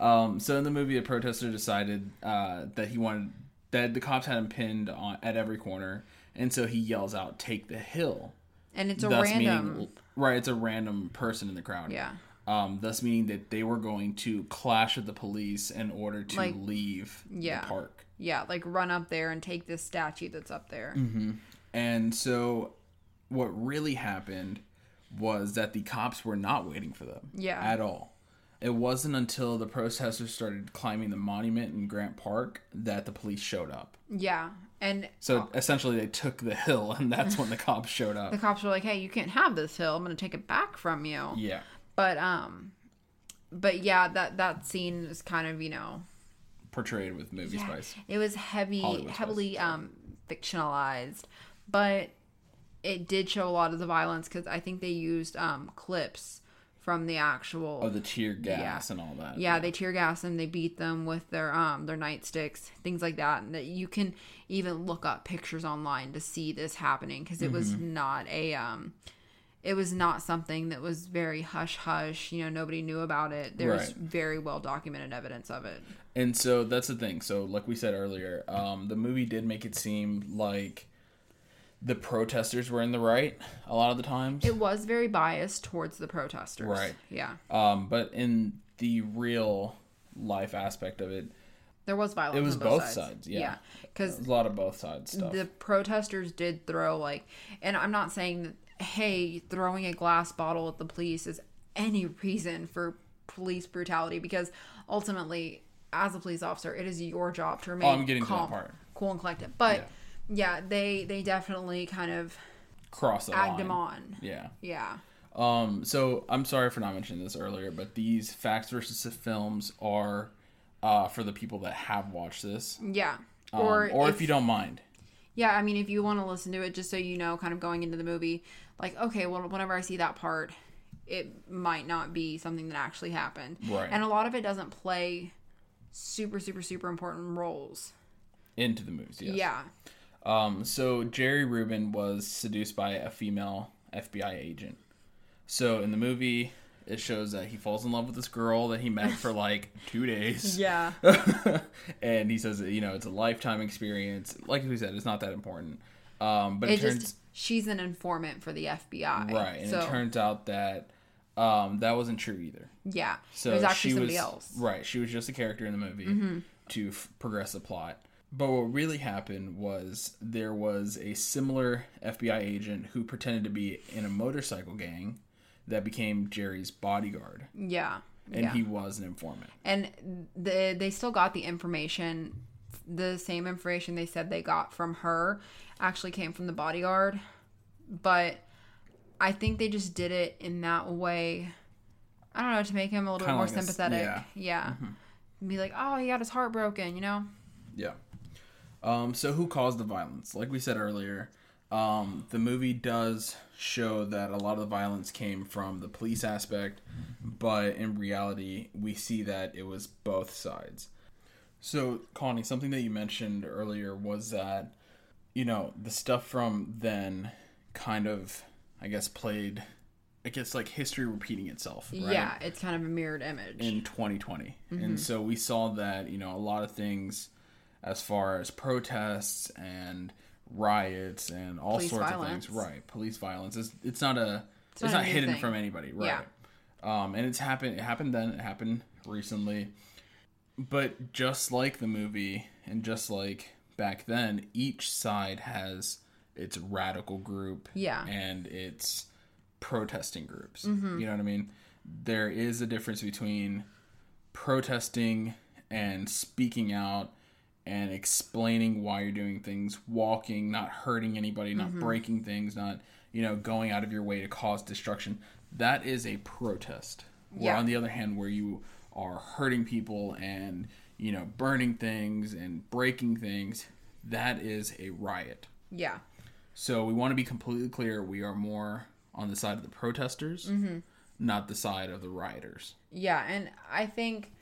B: Um, so in the movie, a protester decided uh, that he wanted that the cops had him pinned on at every corner, and so he yells out, "Take the hill!"
A: And it's a
B: thus
A: random.
B: meaning right, it's a random person in the crowd.
A: Yeah.
B: Um, thus meaning that they were going to clash with the police in order to
A: Like,
B: leave
A: yeah.
B: the park.
A: Yeah, like run up there and take this statue that's up there.
B: Mm-hmm. And so, what really happened was that the cops were not waiting for them.
A: Yeah.
B: At all. It wasn't until the protesters started climbing the monument in Grant Park that the police showed up.
A: Yeah. And
B: So essentially, they took the hill, and that's when the cops showed up.
A: the cops were like, "Hey, you can't have this hill. I'm going to take it back from you."
B: Yeah.
A: But um but yeah, that that scene is kind of, you know,
B: Portrayed with movie spice.
A: it was heavy
B: Hollywood spice.
A: heavily um fictionalized, but it did show a lot of the violence cuz I think they used um clips from the actual
B: Oh, the tear gas and all that.
A: yeah, they tear gas them, they beat them with their um their nightsticks, things like that. And that you can even look up pictures online to see this happening because it was
B: Mm-hmm.
A: not a um it was not something that was very hush hush, you know, nobody knew about it. There's
B: Right.
A: very well documented evidence of it.
B: And so that's the thing. So, like we said earlier, um, the movie did make it seem like the protesters were in the right a lot of the times.
A: It was very biased towards the protesters.
B: Right.
A: Yeah.
B: Um, but in the real life aspect of it,
A: There was violence.
B: It was
A: on
B: both sides, yeah.
A: Yeah. Because
B: there's a lot of both sides stuff.
A: the protesters did throw like and i'm not saying that hey throwing a glass bottle at the police is any reason for police brutality because ultimately as a police officer it is your job to remain
B: Oh, I'm getting to that
A: calm,
B: part.
A: cool and collected but yeah. they they definitely kind of
B: Cross the
A: agged
B: line.
A: him on
B: Yeah.
A: yeah
B: Um. So I'm sorry for not mentioning this earlier, but these facts versus the films are uh, for the people that have watched this,
A: yeah
B: um,
A: or
B: or if you don't mind.
A: Yeah, I mean, if you want to listen to it, just so you know, kind of going into the movie, like, okay, well, whenever I see that part, it might not be something that actually happened.
B: Right.
A: And a lot of it doesn't play super, super, super important roles.
B: into the movies. Yes.
A: Yeah.
B: Um, so Jerry Rubin was seduced by a female FBI agent. So in the movie, it shows that he falls in love with this girl that he met for like two days.
A: Yeah.
B: and he says that, you know, it's a lifetime experience. Like we said, it's not that important. Um, but it,
A: it
B: turns
A: just, she's an informant for the FBI.
B: right, and
A: so,
B: it turns out that um, that wasn't true either.
A: yeah.
B: So
A: it was actually
B: she
A: somebody
B: was,
A: else.
B: Right, she was just a character in the movie. to f- progress the plot. But what really happened was there was a similar FBI agent who pretended to be in a motorcycle gang that became Jerry's bodyguard,
A: Yeah.
B: and
A: yeah.
B: he was an informant.
A: and the, they still got the information the same information they said they got from her actually came from the bodyguard but i think they just did it in that way i don't know to make him a little bit more
B: like a
A: sympathetic
B: yeah.
A: yeah, be like oh he got his heart broken you know
B: Yeah. Um, so who caused the violence? Like we said earlier, um, the movie does show that a lot of the violence came from the police aspect, but in reality, we see that it was both sides. So, Connie, something that you mentioned earlier was that, you know, the stuff from then kind of, I guess, played, I guess, like history repeating itself. Right?
A: yeah it's kind of a mirrored image
B: in 2020.
A: Mm-hmm.
B: And so we saw that, you know, a lot of things as far as protests and riots and all
A: Police
B: sorts
A: violence.
B: of things. Right. Police violence. It's, it's not a it's,
A: not
B: not,
A: a
B: hidden
A: thing.
B: from anybody. Right.
A: Yeah.
B: Um, and it's happened it happened then, it happened recently. But just like the movie and just like back then, each side has its radical group
A: Yeah.
B: and its protesting groups.
A: Mm-hmm.
B: You know what I mean? There is a difference between protesting and speaking out and explaining why you're doing things, walking, not hurting anybody, not
A: Mm-hmm.
B: breaking things, not, you know, going out of your way to cause destruction. That is a protest.
A: Yeah.
B: on the other hand, where you are hurting people and, you know, burning things and breaking things, that is a riot.
A: yeah
B: So we want to be completely clear. We are more on the side of the protesters, mm-hmm. not the side of the rioters.
A: Yeah, and I think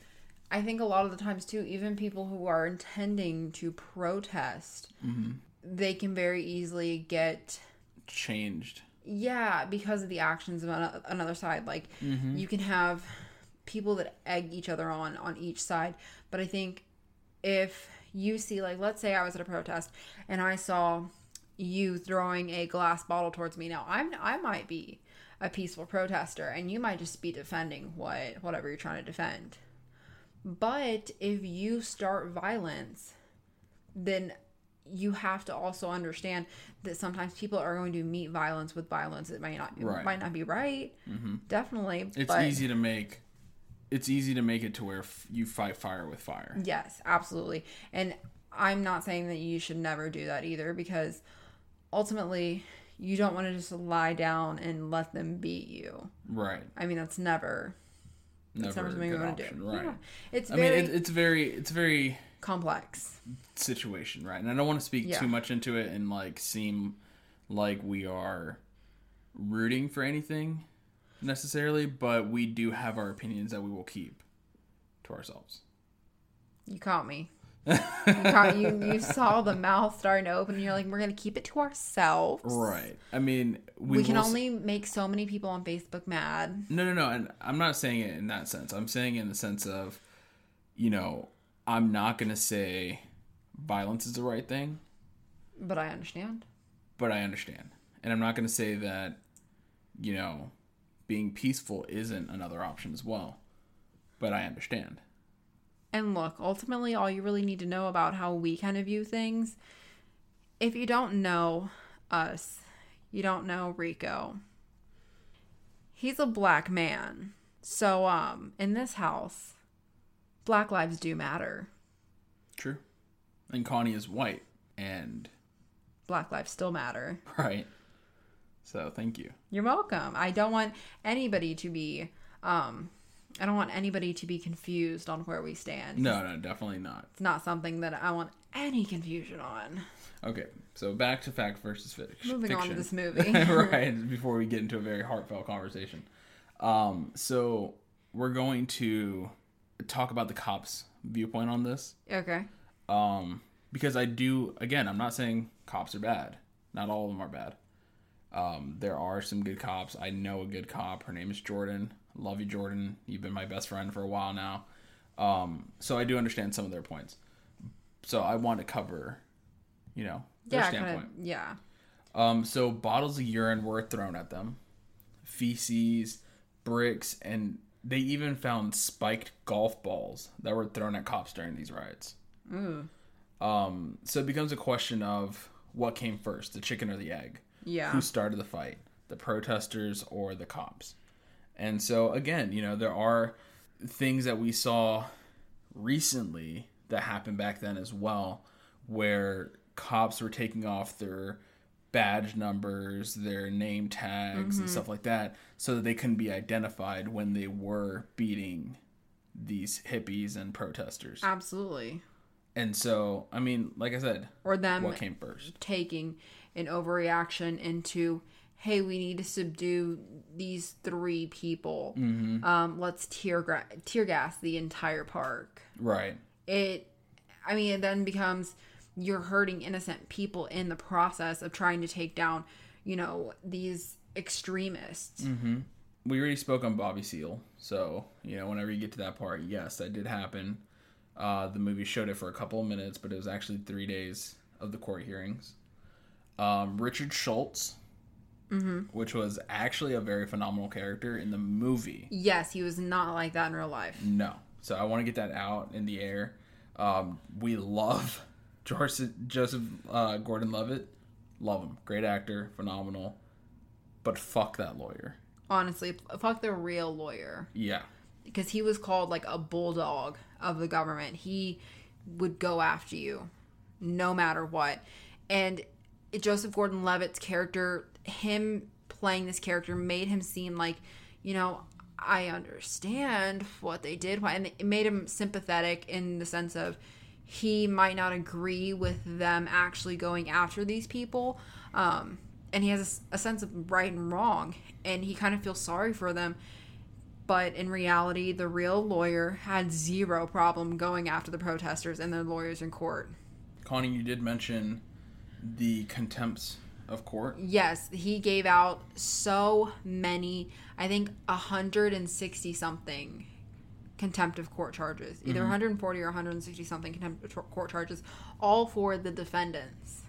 A: I think a lot of the times too, even people who are intending to protest, mm-hmm. they can very easily get
B: Changed.
A: yeah because of the actions of another side. Like mm-hmm. you can have people that egg each other on on each side, but I think if you see like let's say I was at a protest and I saw you throwing a glass bottle towards me. Now I'm I might be a peaceful protester and you might just be defending what whatever you're trying to defend. But if you start violence then you have to also understand that sometimes people are going to meet violence with violence. It might not it
B: Right.
A: might not be right. Mm-hmm. Definitely
B: It's easy to make. It's easy to make it to where f- you fight fire with fire.
A: Yes, absolutely. And I'm not saying that you should never do that either because ultimately you don't want to just lie down and let them beat you.
B: Right.
A: I mean, that's never
B: Never,
A: that's never something we want to do.
B: Right.
A: Yeah. It's
B: I mean, it, it's very, it's very
A: complex.
B: situation, right? And I don't want to speak
A: Yeah.
B: too much into it and like seem like we are rooting for anything necessarily, but we do have our opinions that we will keep to ourselves.
A: You caught me. you, caught, you you saw the mouth starting to open and you're like, we're gonna keep it to ourselves.
B: Right. I mean, we,
A: We, can
B: s-
A: only make so many people on Facebook mad.
B: No, no, no. And I'm not saying it in that sense. I'm saying it in the sense of, you know, I'm not going to say violence is the right thing,
A: But I understand.
B: but I understand. And I'm not going to say that, you know, being peaceful isn't another option as well, but I understand.
A: And look, ultimately, all you really need to know about how we kind of view things, if you don't know us, you don't know Rico. He's a black man. So, um, in this house, black lives do matter.
B: True. And Connie is white. And,
A: Black lives still matter.
B: right. So thank you.
A: You're welcome. I don't want anybody to be, um, I don't want anybody to be confused on where we stand.
B: No, no, definitely not.
A: It's not something that I want any confusion on.
B: Okay, so back to fact versus fic-
A: Moving on to
B: fiction.
A: this movie.
B: right before we get into a very heartfelt conversation. Um, so we're going to talk about the cops' viewpoint on this,
A: Okay.
B: um, because I do. Again, I'm not saying cops are bad. Not all of them are bad. Um, there are some good cops. I know a good cop. Her name is Jordan. Love you, Jordan. You've been my best friend for a while now. Um, so I do understand some of their points. So I want to cover, you know, their
A: Yeah,
B: standpoint.
A: kind of. Yeah.
B: Um, so bottles of urine were thrown at them, feces, bricks, and they even found spiked golf balls that were thrown at cops during these riots. Um, so it becomes a question of what came first, the chicken or the egg?
A: Yeah.
B: Who started the fight, the protesters or the cops? And so again, you know, there are things that we saw recently that happened back then as well, where cops were taking off their badge numbers, their name tags, and mm-hmm. stuff like that, so that they couldn't be identified when they were beating these hippies and protesters.
A: Absolutely.
B: And so, I mean, like I said,
A: Or them
B: what came first?
A: taking an overreaction into hey we need to subdue these three people
B: Mm-hmm.
A: um, let's tear, gra- tear gas the entire park
B: Right.
A: it i mean it then becomes you're hurting innocent people in the process of trying to take down you know these extremists
B: We already spoke on Bobby Seale, so you know, whenever you get to that part, yes, that did happen. Uh, the movie showed it for a couple of minutes, but it was actually three days of the court hearings. Um, Richard Schultz, which was actually a very phenomenal character in the movie.
A: yes he was not like that in real life
B: No. So I want to get that out in the air. Um, we love Joseph, Joseph uh, Gordon Levitt. Love him. Great actor. Phenomenal. But fuck that lawyer.
A: honestly fuck the real lawyer
B: Yeah.
A: because he was called like a bulldog of the government. He would go after you no matter what. And Joseph Gordon Levitt's character, him playing this character, made him seem like, you know, I understand what they did. And it made him sympathetic in the sense of he might not agree with them actually going after these people. Um, and he has a, a sense of right and wrong. And he kind of feels sorry for them but in reality, the real lawyer had zero problem going after the protesters and their lawyers in court.
B: Connie, you did mention the contempt of court.
A: Yes, he gave out so many, I think 160 something contempt of court charges, either 140 or 160 something contempt of court charges, all for the defendants.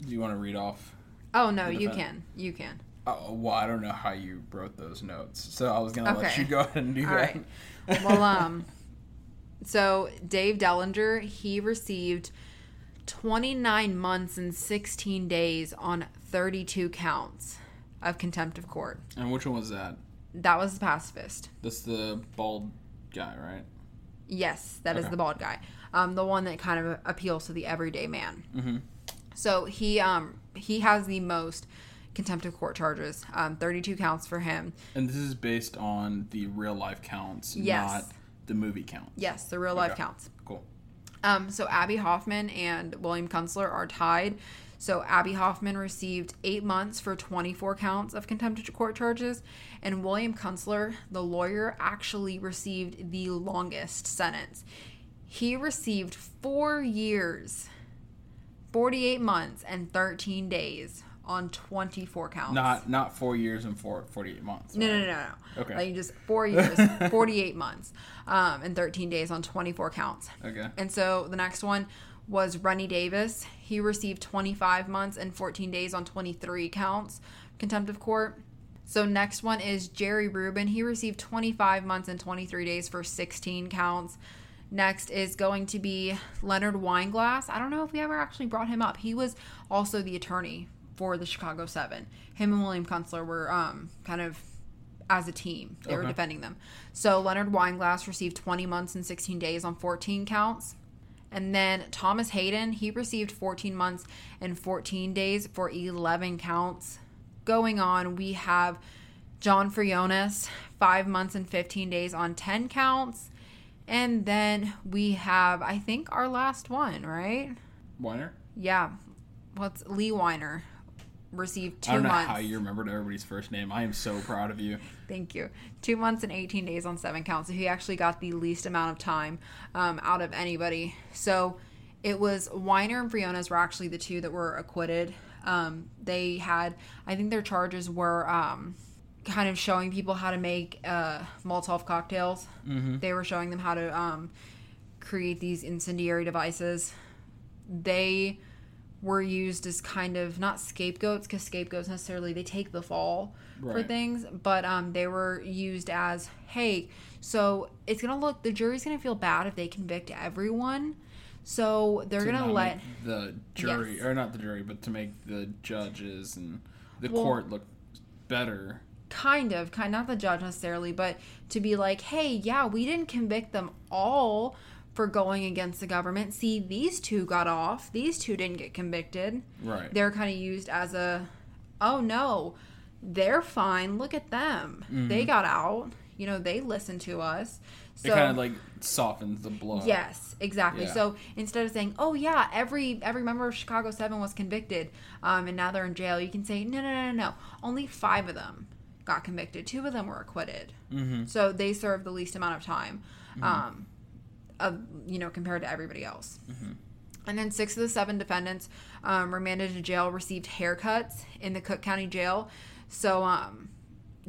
B: Do you want to read off?
A: Oh, no, you can. You can.
B: Oh, well, I don't know how you wrote those notes, so I was gonna let you go ahead and do
A: All
B: that.
A: right. Well, um, so Dave Dellinger, he received 29 months and 16 days on 32 counts of contempt of court.
B: And which one was that?
A: That was the pacifist.
B: That's the bald guy, right?
A: Yes, that is
B: Okay.
A: the bald guy. Um, the one that kind of appeals to the everyday man. Mm-hmm. So he um he has the most contempt of court charges. Um, 32 counts for him.
B: And this is based on the real life counts,
A: Yes.
B: not the movie counts.
A: Yes, the real life
B: Okay.
A: counts. Um, so Abbie Hoffman and William Kunstler are tied. So Abbie Hoffman received eight months for 24 counts of contempt of court charges, and William Kunstler, the lawyer, actually received the longest sentence. He received four years, 48 months, and 13 days on 24 counts.
B: Not not four years and four, 48 months.
A: No, no, no, no. no.
B: Okay.
A: Like just four years, 48 months, um, and 13 days on 24 counts.
B: Okay.
A: And so the next one was Rennie Davis. He received 25 months and 14 days on 23 counts contempt of court. So next one is Jerry Rubin. He received 25 months and 23 days for 16 counts. Next is going to be Leonard Weinglass. I don't know if we ever actually brought him up. He was also the attorney for the Chicago Seven. Him and William Kunstler were um, kind of as a team. They were defending them. So Leonard Weinglass received 20 months and 16 days on 14 counts. And then Thomas Hayden, he received 14 months and 14 days for 11 counts. Going on, we have John Froines, 5 months and 15 days on 10 counts. And then we have, I think, our last one, right?
B: Weiner?
A: Yeah. What's Lee Weiner received two months.
B: I don't know
A: months.
B: how you remembered everybody's first name. I am so proud of you.
A: Thank you. Two months and 18 days on seven counts. So he actually got the least amount of time um, out of anybody. So it was Weiner and Froines were actually the two that were acquitted. Um, they had, I think their charges were um, kind of showing people how to make uh, Molotov cocktails. They were showing them how to um, create these incendiary devices. They were used as kind of not scapegoats because scapegoats necessarily they take the fall for things but um they were used as hey so it's gonna look the jury's gonna feel bad if they convict everyone So they're
B: to
A: gonna let
B: the jury
A: Yes.
B: or not the jury, but to make the judges and the
A: Well-
B: court look better.
A: kind of kind not the judge necessarily but to be like hey yeah we didn't convict them all for going against the government see these two got off these two didn't get convicted
B: Right.
A: they're kind of used as a oh no they're fine look at them they got out you know they listened to us so
B: it kind of like softens the blow.
A: Yes, exactly.
B: Yeah.
A: So instead of saying, "Oh yeah, every every member of Chicago Seven was convicted, um, and now they're in jail," you can say, "No, no, no, no, no. Only five of them got convicted. Two of them were acquitted. Mm-hmm. So they served the least amount of time, um, of you know, compared to everybody else." And then six of the seven defendants um, remanded to jail received haircuts in the Cook County Jail. So, um,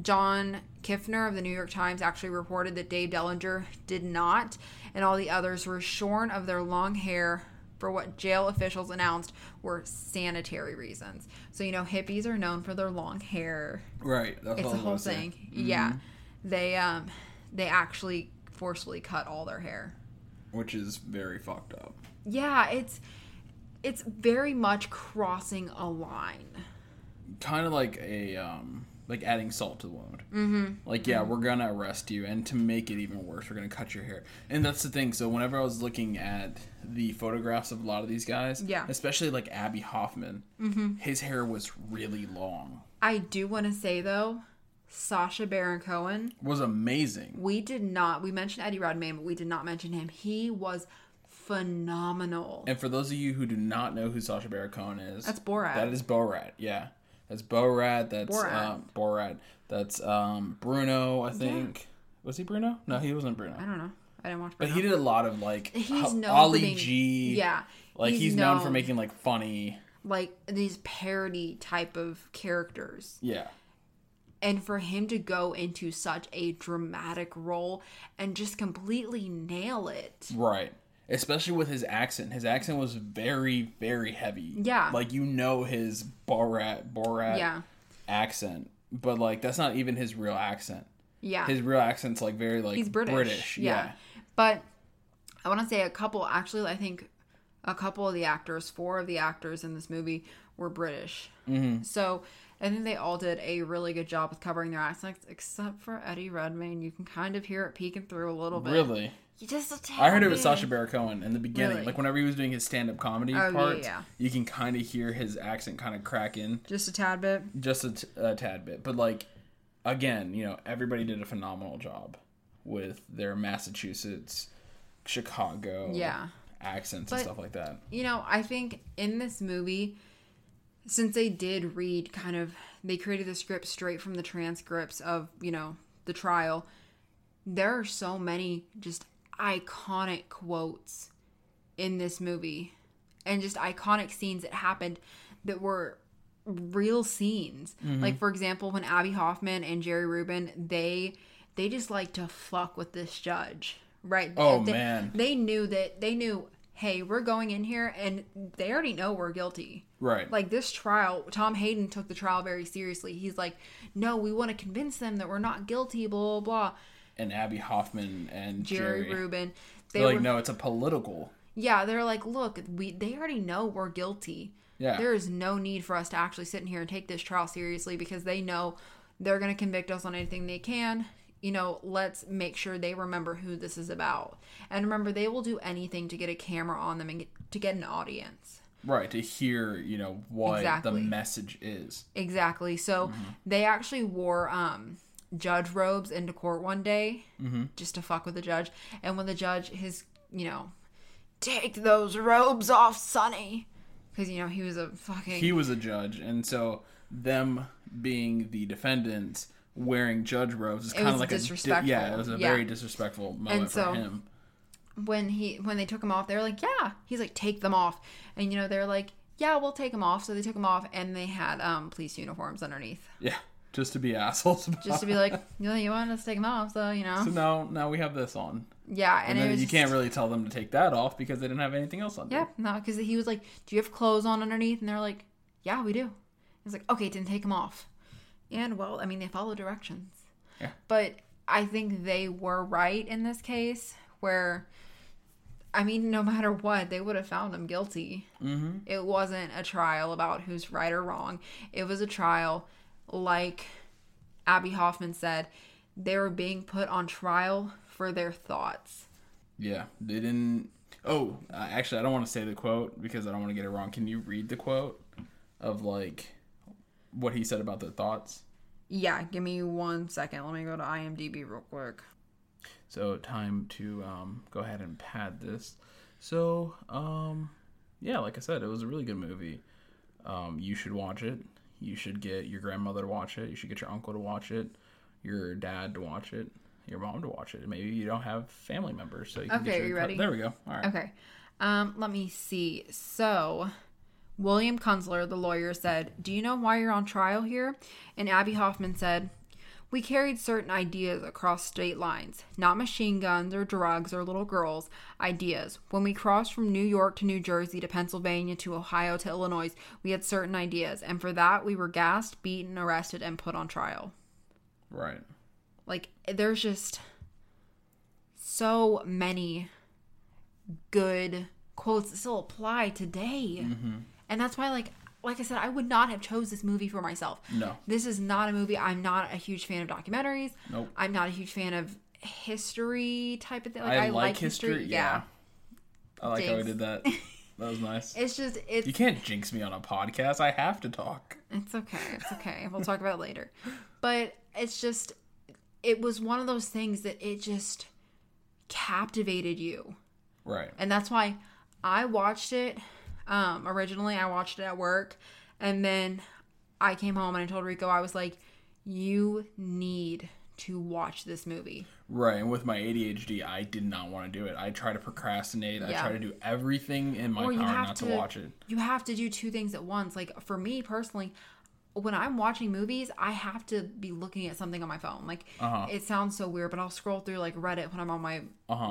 A: John Kifner of the New York Times actually reported that Dave Dellinger did not, and all the others were shorn of their long hair for what jail officials announced were sanitary reasons. So, you know, hippies are known for their long hair.
B: Right. That's
A: It's
B: all
A: a whole
B: was gonna say.
A: thing. Yeah. They um they actually forcefully cut all their hair.
B: Which is very fucked up.
A: Yeah, it's it's very much crossing a line.
B: Kind of like a um like adding salt to the wound. Mm-hmm. Like, yeah, we're gonna arrest you, and to make it even worse, we're gonna cut your hair. And that's the thing. So whenever I was looking at the photographs of a lot of these guys,
A: Yeah.
B: especially like Abbie Hoffman, mm-hmm. his hair was really long.
A: I do want to say though, Sacha Baron Cohen,
B: Was amazing.
A: we did not we mentioned Eddie Redmayne, but we did not mention him. He was phenomenal.
B: And for those of you who do not know who Sacha Baron Cohen is,
A: That's Borat.
B: That is Borat. Yeah, that's Borat. That's
A: Borat.
B: Um, Borat. That's um, Bruno. I think was he Bruno? No, he wasn't Bruno.
A: I don't know. I didn't watch
B: But he did a lot of like
A: He's known
B: Ali
A: being-
B: G.
A: Yeah.
B: like he's, known, for making like funny.
A: like these parody type of characters.
B: Yeah,
A: and for him to go into such a dramatic role and just completely nail it.
B: right. Especially with his accent. His accent was very, very heavy.
A: Yeah.
B: like you know his Borat Borat
A: Yeah.
B: accent, but like that's not even his real accent.
A: Yeah.
B: His real accent's like very like
A: He's British.
B: yeah.
A: But I want to say a couple, actually, I think a couple of the actors, four of the actors in this movie were British. Mm-hmm. So I think they all did a really good job with covering their accents, except for Eddie Redmayne. You can kind of hear it peeking through a little bit.
B: Really.
A: You just a tad
B: I heard it was
A: bit.
B: Sacha Baron Cohen in the beginning.
A: Really?
B: Like whenever he was doing his stand-up comedy
A: Oh, yeah, yeah.
B: you can kind of hear his accent kind of crack in
A: Just a tad bit.
B: just a, t- a tad bit. But like, again, you know, everybody did a phenomenal job with their Massachusetts, Chicago,
A: Yeah.
B: accents
A: But-
B: and stuff like that.
A: you know, I think in this movie, since they did read kind of, they created the script straight from the transcripts of, you know, the trial, there are so many just iconic quotes in this movie and just iconic scenes that happened that were real scenes.
B: Mm-hmm.
A: Like for example, when Abbie Hoffman and Jerry Rubin, they they just like to fuck with this judge. Right?
B: Oh,
A: They-
B: man.
A: They knew that they knew, hey, we're going in here and they already know we're guilty.
B: Right.
A: Like this trial, Tom Hayden took the trial very seriously. He's like, no, we want to convince them that we're not guilty, blah, blah, blah.
B: and Abbie Hoffman and
A: Jerry,
B: Jerry,
A: Rubin. They
B: they're like,
A: were,
B: no, it's a political.
A: yeah, they're like, look, we they already know we're guilty.
B: Yeah.
A: There is no need for us to actually sit in here and take this trial seriously because they know they're going to convict us on anything they can. You know, let's make sure they remember who this is about. And remember, they will do anything to get a camera on them and get, to get an audience.
B: Right, to hear, you know, what
A: Exactly.
B: the message is.
A: Exactly. So they actually wore um, judge robes into court one day just to fuck with the judge. And when the judge, his, you know, take those robes off, Sonny. Because, you know, he was a fucking.
B: He was a judge, and so them being the defendants wearing judge robes is kind of like a
A: disrespectful.
B: di- yeah, it was a
A: Yeah.
B: very disrespectful moment
A: And so-
B: for him.
A: when he when they took him off, they were like, "Yeah." He's like, "Take them off," and you know they're like, "Yeah, we'll take them off." So they took them off, and they had um police uniforms underneath,
B: Yeah, just to be assholes.
A: Just to be like, "You know, you wanted us to take them off, so you know."
B: So now, now we have this on,
A: Yeah,
B: and,
A: and, it
B: then you
A: just-
B: can't really tell them to take that off because they didn't have anything else on.
A: Yeah, no, because he was like, "Do you have clothes on underneath?" And they're like, "Yeah, we do." He's like, "Okay, didn't take them off." And well, I mean, they follow directions.
B: Yeah.
A: But I think they were right in this case, where I mean, no matter what, they would have found him guilty. Mm-hmm. It wasn't a trial about who's right or wrong. It was a trial, like Abbie Hoffman said, they were being put on trial for their thoughts.
B: Yeah, they didn't. Oh, actually, I don't want to say the quote because I don't want to get it wrong. Can you read the quote of like what he said about the thoughts?
A: Yeah, give me one second. Let me go to IMDb real quick.
B: So time to um, go ahead and pad this. So um, yeah, like I said, it was a really good movie. Um, you should watch it. You should get your grandmother to watch it. You should get your uncle to watch it. Your dad to watch it. Your mom to watch it. Maybe you don't have family members, so you can
A: Okay,
B: get your
A: you ready?
B: There we go. All right.
A: Okay. Um, let me see. So, William Kunstler, the lawyer, said, Do you know why you're on trial here? And Abbie Hoffman said, We carried certain ideas across state lines, not machine guns or drugs or little girls, ideas. When we crossed from New York to New Jersey to Pennsylvania to Ohio to Illinois, we had certain ideas, and for that we were gassed, beaten, arrested, and put on trial.
B: Right.
A: Like, there's just so many good quotes that still apply today. Mm-hmm. And that's why, like, like I said, I would not have chose this movie for myself.
B: No.
A: This is not a movie. I'm not a huge fan of documentaries.
B: Nope.
A: I'm not a huge fan of history type of thing. Like,
B: I,
A: I,
B: like history. Yeah. I like how I did that. That was nice.
A: It's just, it's,
B: You can't jinx me on a podcast. I have to talk.
A: It's okay. It's okay. We'll talk about it later. But it's just, it was one of those things that it just captivated you.
B: Right.
A: And that's why I watched it. Um, originally, I watched it at work. And then I came home and I told Rico, I was like, you need to watch this movie.
B: Right. And with my ADHD, I did not want to do it. I try to procrastinate. I
A: Yeah.
B: try to do everything in my power not
A: to,
B: to watch it.
A: You have to do two things at once. Like for me personally, when I'm watching movies, I have to be looking at something on my phone. Like
B: Uh-huh.
A: it sounds so weird, but I'll scroll through like Reddit when I'm on my,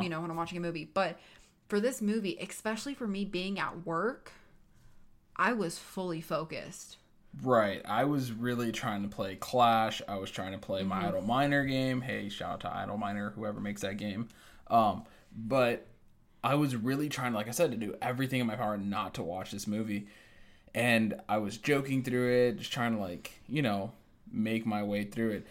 A: you know, when I'm watching a movie. But for this movie, especially for me being at work, I was fully focused.
B: Right. I was really trying to play Clash. I was trying to play
A: Mm-hmm.
B: my Idle Miner game. Hey, shout out to Idle Miner, whoever makes that game. Um, but I was really trying, like I said, to do everything in my power not to watch this movie. And I was joking through it, just trying to, like, you know, make my way through it.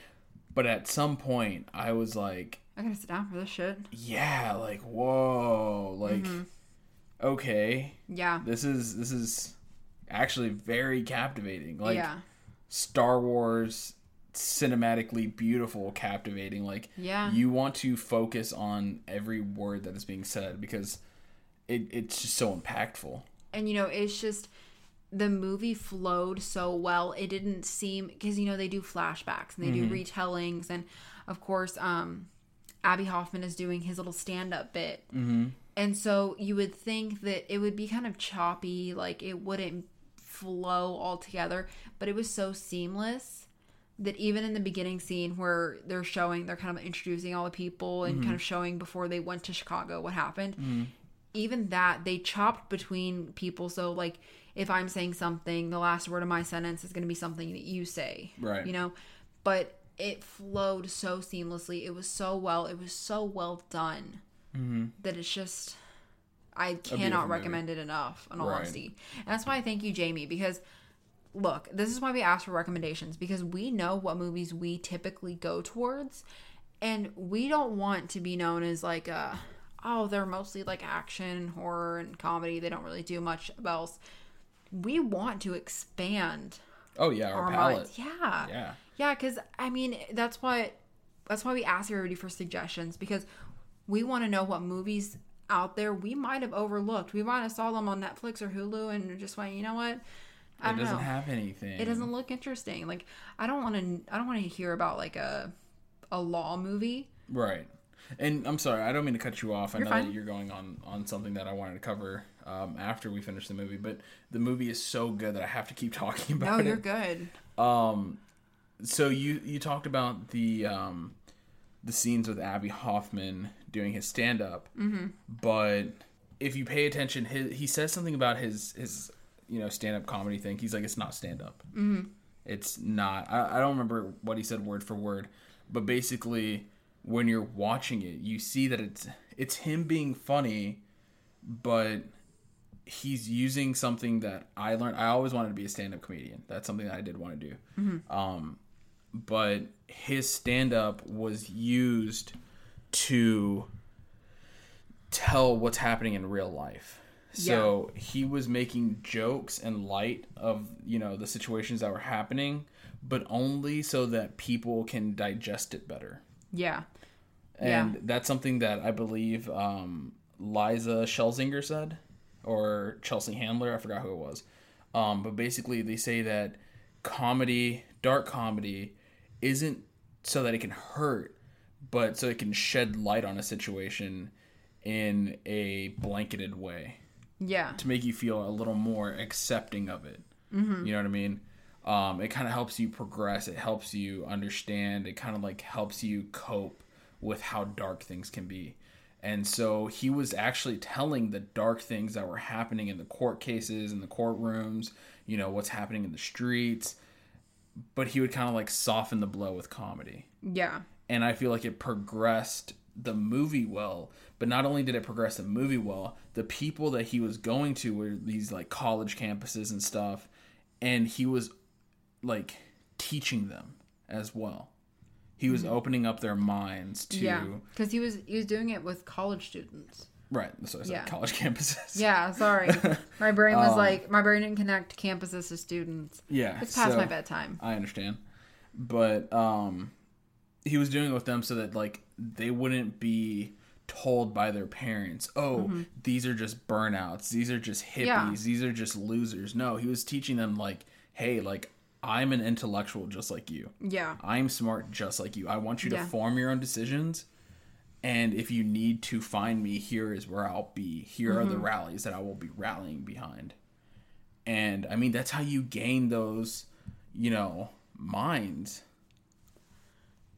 B: But at some point, I was like,
A: I gotta sit down for this shit.
B: yeah, like, whoa, like,
A: Mm-hmm.
B: okay,
A: Yeah.
B: this is this is actually very captivating. Like,
A: yeah.
B: Star Wars cinematically beautiful, captivating. Like
A: Yeah.
B: you want to focus on every word that is being said because it, it's just so impactful.
A: and you know it's just the movie flowed so well it didn't seem because you know they do flashbacks and they do retellings and of course um abbie hoffman is doing his little stand-up bit. Mm-hmm. and so you would think that it would be kind of choppy like it wouldn't flow all together but it was so seamless that even in the beginning scene where they're showing they're kind of introducing all the people and kind of showing before they went to chicago what happened even that they chopped between people. So like if i'm saying something the last word of my sentence is going to be something that you say
B: Right.
A: you know but it flowed so seamlessly it was so well it was so well done mm-hmm. that it's just i cannot
B: movie.
A: recommend it enough in all
B: Right.
A: honesty and that's why i thank you jamie because look this is why we ask for recommendations because we know what movies we typically go towards and we don't want to be known as like a oh they're mostly like action horror and comedy they don't really do much else we want to expand
B: Oh yeah, our,
A: our
B: palette.
A: minds yeah
B: Yeah.
A: yeah because i mean that's why that's why we ask everybody for suggestions because we want to know what movies out there we might have overlooked we might have saw them on netflix or hulu and just went you know what I
B: It
A: don't
B: doesn't
A: know.
B: have anything.
A: It doesn't look interesting. Like I don't want to. I don't want to hear about like a a law movie.
B: Right. And I'm sorry, I don't mean to cut you off. I know
A: fine.
B: that you're going on on something that I wanted to cover um, after we finish the movie, but the movie is so good that I have to keep talking about it.
A: No, you're good.
B: So you you talked about the um, the scenes with Abbie Hoffman doing his stand up, mm-hmm. but if you pay attention, his, he says something about his his you know stand up comedy thing. He's like, it's not stand up. Mm-hmm. It's not. I, I don't remember what he said word for word, but basically, when you're watching it, you see that it's it's him being funny, but he's using something that I learned. I always wanted to be a stand-up comedian. That's something that I did want to do. Um, but his stand-up was used to tell what's happening in real life. So he was making jokes and light of you know the situations that were happening, but only so that people can digest it better
A: Yeah.
B: and
A: Yeah.
B: that's something that I believe um, Liza Shlesinger said, or Chelsea Handler, I forgot who it was. Um, but basically, they say that comedy, dark comedy, isn't so that it can hurt, but so it can shed light on a situation in a blanketed way
A: Yeah.
B: to make you feel a little more accepting of it. You know what I mean? Um, it kind of helps you progress. It helps you understand. It kind of like helps you cope with how dark things can be. And so he was actually telling the dark things that were happening in the court cases, in the courtrooms, you know, what's happening in the streets. But he would kind of like soften the blow with comedy
A: Yeah.
B: and I feel like it progressed the movie well. But not only did it progress the movie well, the people that he was going to were these like college campuses and stuff, and he was like teaching them as well. He was opening up their minds to
A: Mm-hmm. Yeah. Because he was he was doing it with college students.
B: right. So I said
A: Yeah.
B: college campuses.
A: Yeah. Sorry, my brain was like my brain didn't connect campuses to students.
B: yeah.
A: It's past
B: so-
A: my bedtime.
B: I understand. But um he was doing it with them so that like they wouldn't be told by their parents, "Oh, these are just burnouts. These are just hippies.
A: Yeah.
B: These are just losers." No, he was teaching them like, "Hey, like I'm an intellectual just like you.
A: Yeah.
B: I'm smart just like you. I want you
A: Yeah.
B: to form your own decisions." And if you need to find me, here is where I'll be. Here are the
A: Mm-hmm.
B: rallies that I will be rallying behind. And I mean, that's how you gain those, you know, minds.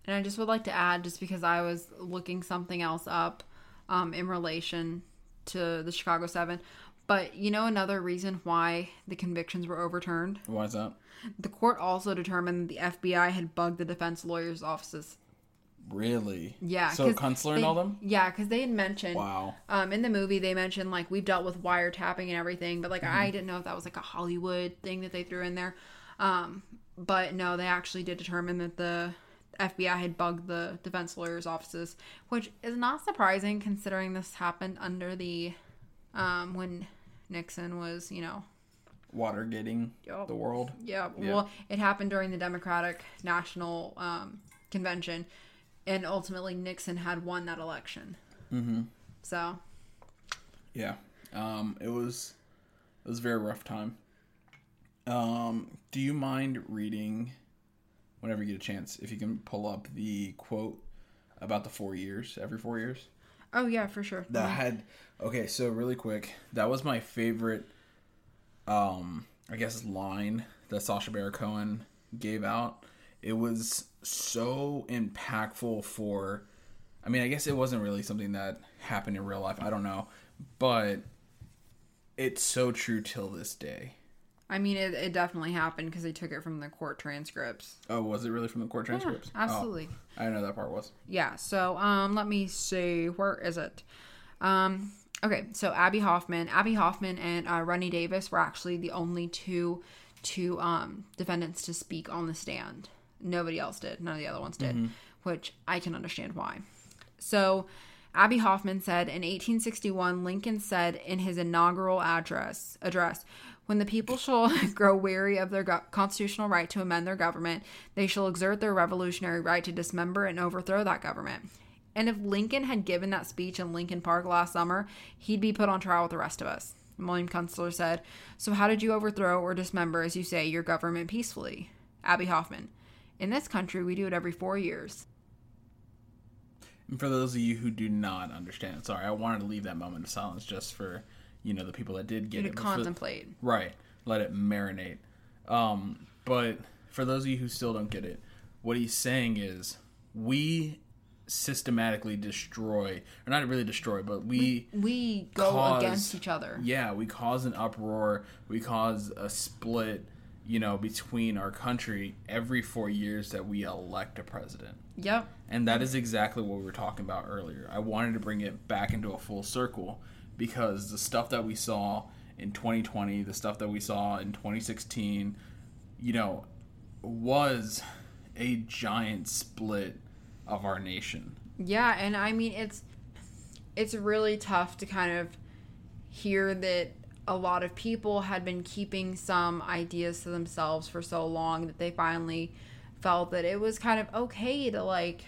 A: And I just would like to add, just because I was looking something else up um, in relation to the Chicago Seven, but you know another reason why the convictions were overturned.
B: Why is that?
A: The court also determined that the FBI had bugged the defense lawyers' offices.
B: Really?
A: Yeah.
B: So Kunstler and all them?
A: Yeah, because they had mentioned.
B: Wow.
A: Um, in the movie, they mentioned like we've dealt with wiretapping and everything, but like
B: Mm-hmm.
A: I didn't know if that was like a Hollywood thing that they threw in there. Um, but no, they actually did determine that the FBI had bugged the defense lawyers' offices, which is not surprising considering this happened under the um when Nixon was, you know,
B: Watergating
A: Yup.
B: the world.
A: yeah,
B: Yeah.
A: well, it happened during the Democratic National um, Convention, and ultimately Nixon had won that election. Mm-hmm. So,
B: Yeah. Um, it was it was a very rough time. Um, do you mind reading whenever you get a chance, if you can pull up the quote about the four years, every four years?
A: oh yeah, for sure.
B: that had okay so really quick that was my favorite um i guess line that sacha baron cohen gave out it was so impactful for i mean i guess it wasn't really something that happened in real life i don't know but it's so true till this day
A: I mean, it, it definitely happened because they took it from the court transcripts.
B: oh was it really from the court transcripts Oh,
A: absolutely.
B: i didn't know that part was
A: Yeah. So, um, let me see. Where is it? Um, okay. So Abbie Hoffman, Abbie Hoffman, and uh, Rennie Davis were actually the only two two um defendants to speak on the stand. Nobody else did. None of the other ones did, which I can understand why. So. Abbie Hoffman said in 1861, Lincoln said in his inaugural address, address, when the people shall grow weary of their go- constitutional right to amend their government, they shall exert their revolutionary right to dismember and overthrow that government. And if Lincoln had given that speech in Lincoln Park last summer, he'd be put on trial with the rest of us. William Kunstler said, So how did you overthrow or dismember, as you say, your government peacefully? Abbie Hoffman, In this country, we do it every four years.
B: And for those of you who do not understand, sorry, I wanted to leave that moment of silence just for you know the people that did get
A: You
B: it.
A: to
B: for-
A: contemplate.
B: right, let it marinate. Um, but for those of you who still don't get it, what he's saying is we systematically destroy, or not really destroy, but we
A: We go
B: cause-
A: against each other.
B: Yeah, we cause an uproar. We cause a split, you know, between our country every four years that we elect a president.
A: Yep.
B: And that is exactly what we were talking about earlier. I wanted to bring it back into a full circle because the stuff that we saw in 2020, the stuff that we saw in 2016, you know, was a giant split of our nation.
A: Yeah, and I mean it's it's really tough to kind of hear that a lot of people had been keeping some ideas to themselves for so long that they finally felt that it was kind of okay to like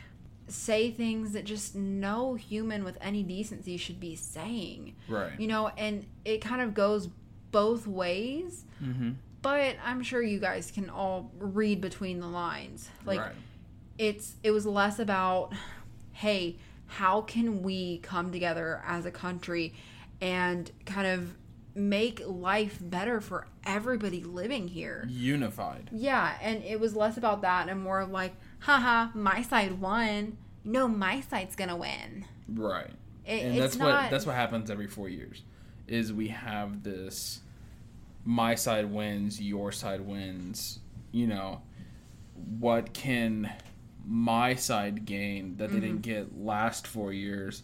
A: say things that just no human with any decency should be saying.
B: Right.
A: You know, and it kind of goes both ways.
B: Mm-hmm.
A: But I'm sure you guys can all read between the lines. Like
B: right.
A: It's it was less about hey, how can we come together as a country and kind of make life better for everybody living here?
B: Unified.
A: Yeah, and it was less about that and more of like, haha, my side won. No, my side's gonna win.
B: Right.
A: It-
B: and that's
A: not-
B: what that's what happens every four years. Is we have this my side wins, your side wins, you know, what can my side gain that they didn't
A: Mm-hmm.
B: get last four years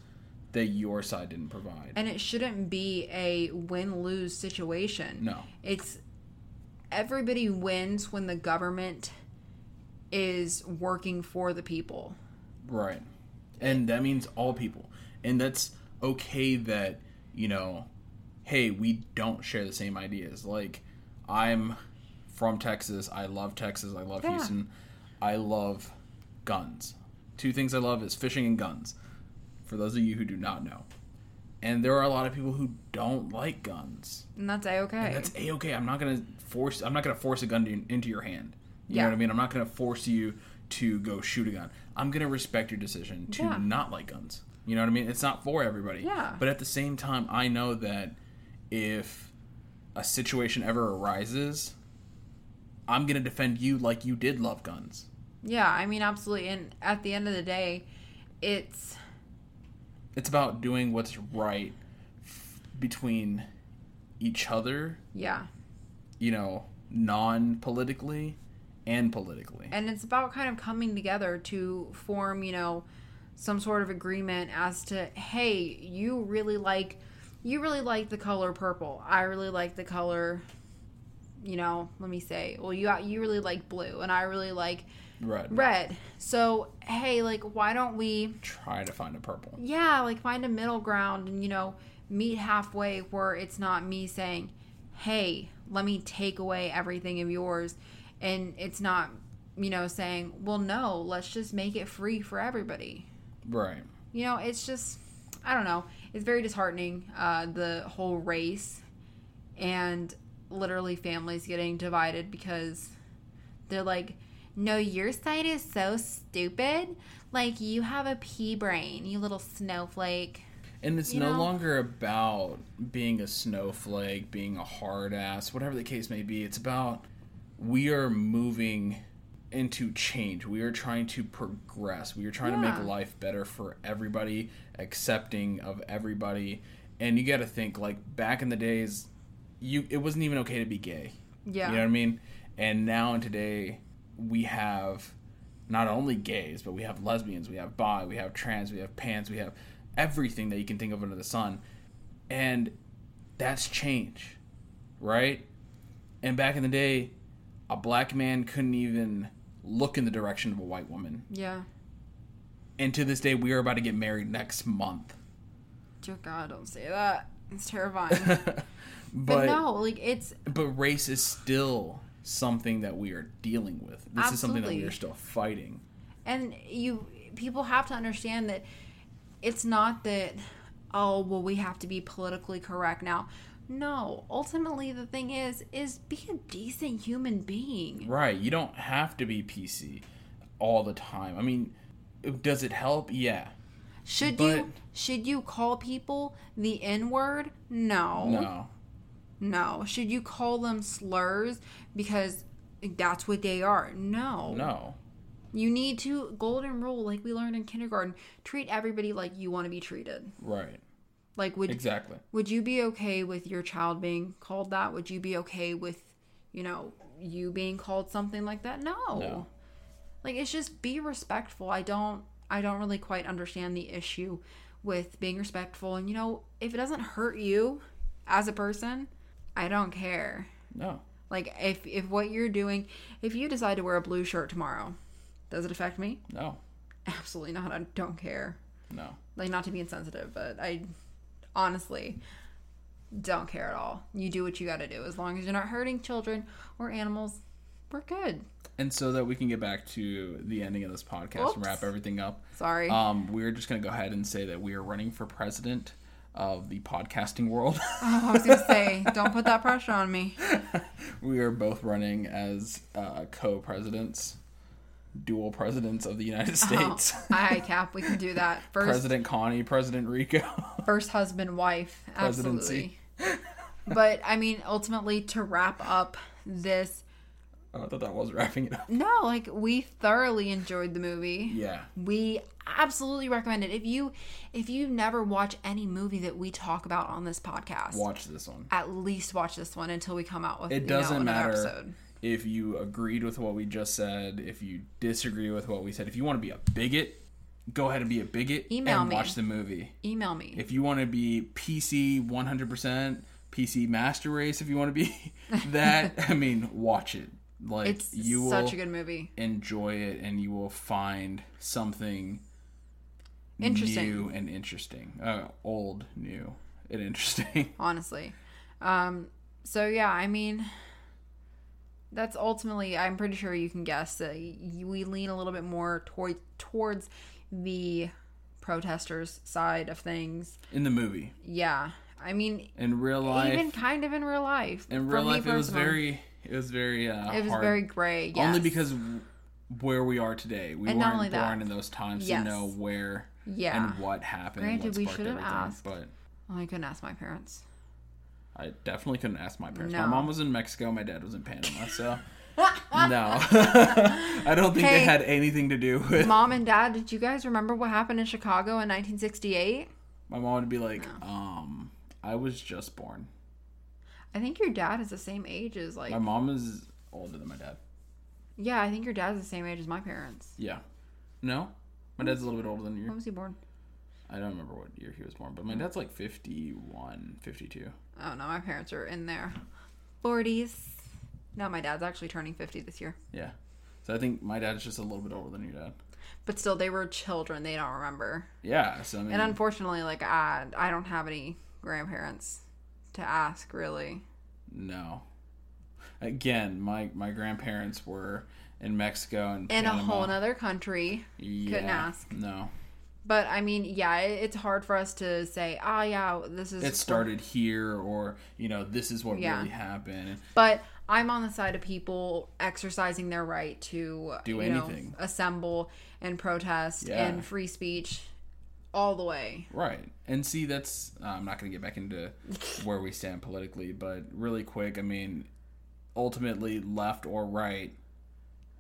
B: that your side didn't provide?
A: And it shouldn't be a win lose situation.
B: no.
A: It's everybody wins when the government is working for the people.
B: Right. And that means all people. And that's okay that, you know, hey, we don't share the same ideas. Like, I'm from Texas. I love Texas. I love
A: Yeah.
B: Houston. I love guns. Two things I love is fishing and guns. For those of you who do not know. And there are a lot of people who don't like guns.
A: And that's a okay.
B: And that's a okay. I'm not gonna force. I'm not gonna force a gun to, into your hand. You
A: Yeah.
B: know what I mean? I'm not gonna force you to go shoot a gun. I'm gonna respect your decision to
A: Yeah.
B: not like guns. You know what I mean? It's not for everybody.
A: Yeah.
B: But at the same time, I know that if a situation ever arises, I'm gonna defend you like you did love guns.
A: Yeah, I mean, absolutely. And at the end of the day, it's
B: It's about doing what's right f- between each other.
A: yeah,
B: You know, non-politically and politically.
A: and it's about kind of coming together to form, you know, some sort of agreement as to, hey, you really like, you really like the color purple. I really like the color, you know. Let me say, well, you you really like blue, and I really like
B: Right.
A: red. So hey, like, why don't we?
B: try to find a purple.
A: yeah, like find a middle ground and, you know, meet halfway where it's not me saying, hey, let me take away everything of yours. And it's not, you know, saying, well, no, let's just make it free for everybody.
B: Right.
A: You know, it's just, I don't know. It's very disheartening, uh, the whole race and literally families getting divided because they're like, no, your side is so stupid. Like, you have a pea brain, you little snowflake.
B: And it's
A: You
B: no
A: know?
B: longer about being a snowflake, being a hard ass, whatever the case may be. It's about we are moving into change. We are trying to progress. We are trying to make life better for everybody, accepting of everybody. And you got to think like back in the days, you it wasn't even okay to be gay.
A: Yeah.
B: You know what I mean? And now and today we have not only gays, but we have lesbians, we have bi, we have trans, we have pans, we have everything that you can think of under the sun. And that's change, right? And back in the day, a black man couldn't even look in the direction of a white woman.
A: Yeah.
B: And to this day, we are about to get married next month.
A: Dear God, don't say that. It's terrifying. but,
B: But
A: no, like, it's,
B: but race is still something that we are dealing with. This is something that we are still fighting.
A: and you, people have to understand that it's not that, oh, well, we have to be politically correct now. No, ultimately, the thing is, is be a decent human being.
B: Right. You don't have to be PC all the time. I mean, does it help? Yeah.
A: Should
B: But-
A: you should you call people the N word? No.
B: No.
A: No. Should you call them slurs because that's what they are? No.
B: No.
A: You need to golden rule like we learned in kindergarten. Treat everybody like you want to be treated.
B: Right.
A: Like would
B: Exactly.
A: would you be okay with your child being called that? Would you be okay with, you know, you being called something like that? No.
B: No.
A: Like it's just be respectful. I don't I don't really quite understand the issue with being respectful. And you know, if it doesn't hurt you as a person, I don't care.
B: No.
A: Like if if what you're doing, if you decide to wear a blue shirt tomorrow, does it affect me?
B: No.
A: Absolutely not. I don't care.
B: No.
A: Like not to be insensitive, but I honestly don't care at all. You do what you got to do as long as you're not hurting children or animals. We're good.
B: And so that we can get back to the ending of this podcast
A: Whoops.
B: and wrap everything up.
A: Sorry.
B: Um, we're just gonna go ahead and say that we are running for president of the podcasting world.
A: Oh, I was gonna say, don't put that pressure on me.
B: we are both running as uh, co-presidents, dual presidents of the United States.
A: Oh, aye, Cap, we can do that. First,
B: President Connie, President Rico.
A: first husband, wife,
B: Presidency.
A: absolutely. but I mean, ultimately, to wrap up this,
B: oh, I thought that was wrapping it up.
A: no, like we thoroughly enjoyed the movie.
B: Yeah.
A: We absolutely recommend it. If you if you never watch any movie that we talk about on this podcast,
B: Watch this one.
A: at least watch this one until we come out with
B: It doesn't
A: another
B: matter
A: episode.
B: if you agreed with what we just said, if you disagree with what we said. If you want to be a bigot, go ahead and be a bigot
A: Email
B: and
A: me.
B: watch the movie.
A: Email me.
B: If you want to be PC 100%, PC Master Race, if you want to be that, I mean, watch it. Like
A: it's
B: you will
A: such a good movie.
B: enjoy it and you will find something
A: Interesting.
B: new and interesting. Uh, old, new, and interesting.
A: honestly. Um, so yeah, I mean, that's ultimately. I'm pretty sure you can guess that we lean a little bit more toward towards the protesters side of things.
B: In the movie.
A: Yeah, I mean,
B: In real life,
A: even kind of in real life.
B: in real life it was very it was very uh
A: It was
B: hard.
A: very gray. Yes.
B: only because where we are today we
A: And
B: weren't
A: only
B: born
A: that-
B: in those times
A: Yes.
B: to know where
A: Yeah.
B: and what happened
A: Granted, we should have asked.
B: but
A: I couldn't ask my parents.
B: i definitely couldn't ask my parents my mom was in mexico my dad was in panama so no i don't think they had anything to do with
A: Mom and Dad, did you guys remember what happened in Chicago in 1968?
B: my mom would be like um i was just born
A: I think your dad is the same age as like.
B: my mom is older than my dad
A: Yeah, I think your dad's the same age as my parents.
B: yeah no my dad's a little bit older than you.
A: When was he born?
B: i don't remember what year he was born but my mm. dad's like 51 52
A: Oh no, my parents are in their 40s. No, my dad's actually turning 50 this year.
B: Yeah. So I think my dad's just a little bit older than your dad.
A: But still, they were children. They don't remember.
B: Yeah. So I mean,
A: And unfortunately, like I, I don't have any grandparents to ask really.
B: no. Again, my my grandparents were in Mexico and
A: In a whole nother country.
B: yeah,
A: couldn't ask.
B: No,
A: But I mean, yeah, it- it's hard for us to say, oh yeah, this is.
B: it started here, or you know, this is what
A: Yeah.
B: really happened.
A: But I'm on the side of people exercising their right to
B: Do
A: you know,
B: anything.
A: assemble and protest
B: Yeah.
A: and free speech, all the way.
B: Right. And see, that's uh, I'm not going to get back into where we stand politically, but really quick, I mean, ultimately, left or right,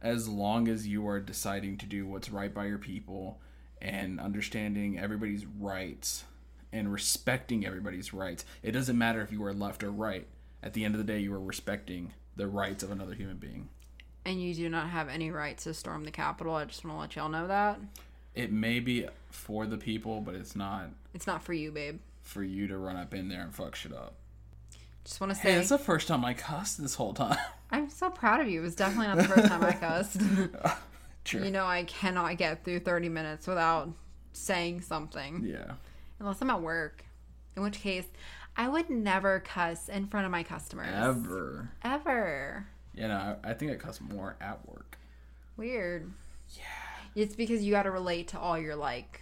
B: as long as you are deciding to do what's right by your people and understanding everybody's rights and respecting everybody's rights, it doesn't matter if you are left or right. At the end of the day, you are respecting the rights of another human being.
A: And you do not have any right to storm the Capitol. I just want to let y'all know that.
B: It may be for the people, but it's not
A: It's not for you, babe.
B: for you to run up in there and fuck shit up.
A: Just want to
B: Hey,
A: say,
B: it's the first time I cussed this whole time.
A: I'm so proud of you. It was definitely not the first time I cussed.
B: Uh, true.
A: you know, I cannot get through 30 minutes without saying something.
B: Yeah.
A: Unless I'm at work. In which case, I would never cuss in front of my customers.
B: Ever.
A: Ever.
B: You know, I, I think I cuss more at work.
A: Weird. Yeah. It's because you got to relate to all your like,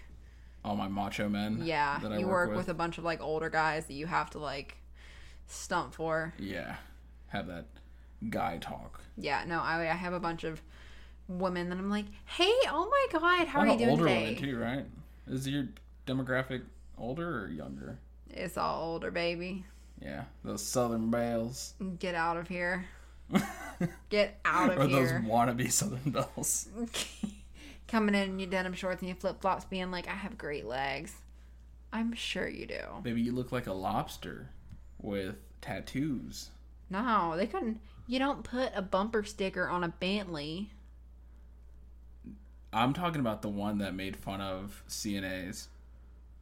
B: All my macho men.
A: yeah.
B: That I
A: you
B: work,
A: work with. a bunch of like older guys that you have to like stump for.
B: Yeah. Have that guy talk.
A: Yeah. No, I, I have a bunch of women that I'm like, hey, oh my god, how are you doing
B: older
A: today?
B: woman too, right? Is your demographic older or younger?
A: It's all older, baby.
B: Yeah. Those southern belles.
A: Get out of here. Get out of here,
B: or those wannabe southern belles.
A: Coming in in your denim shorts and your flip flops, being like, I have great legs. I'm sure you do.
B: Maybe you look like a lobster with tattoos.
A: No, they couldn't. You don't put a bumper sticker on a Bentley.
B: I'm talking about the one that made fun of CNAs.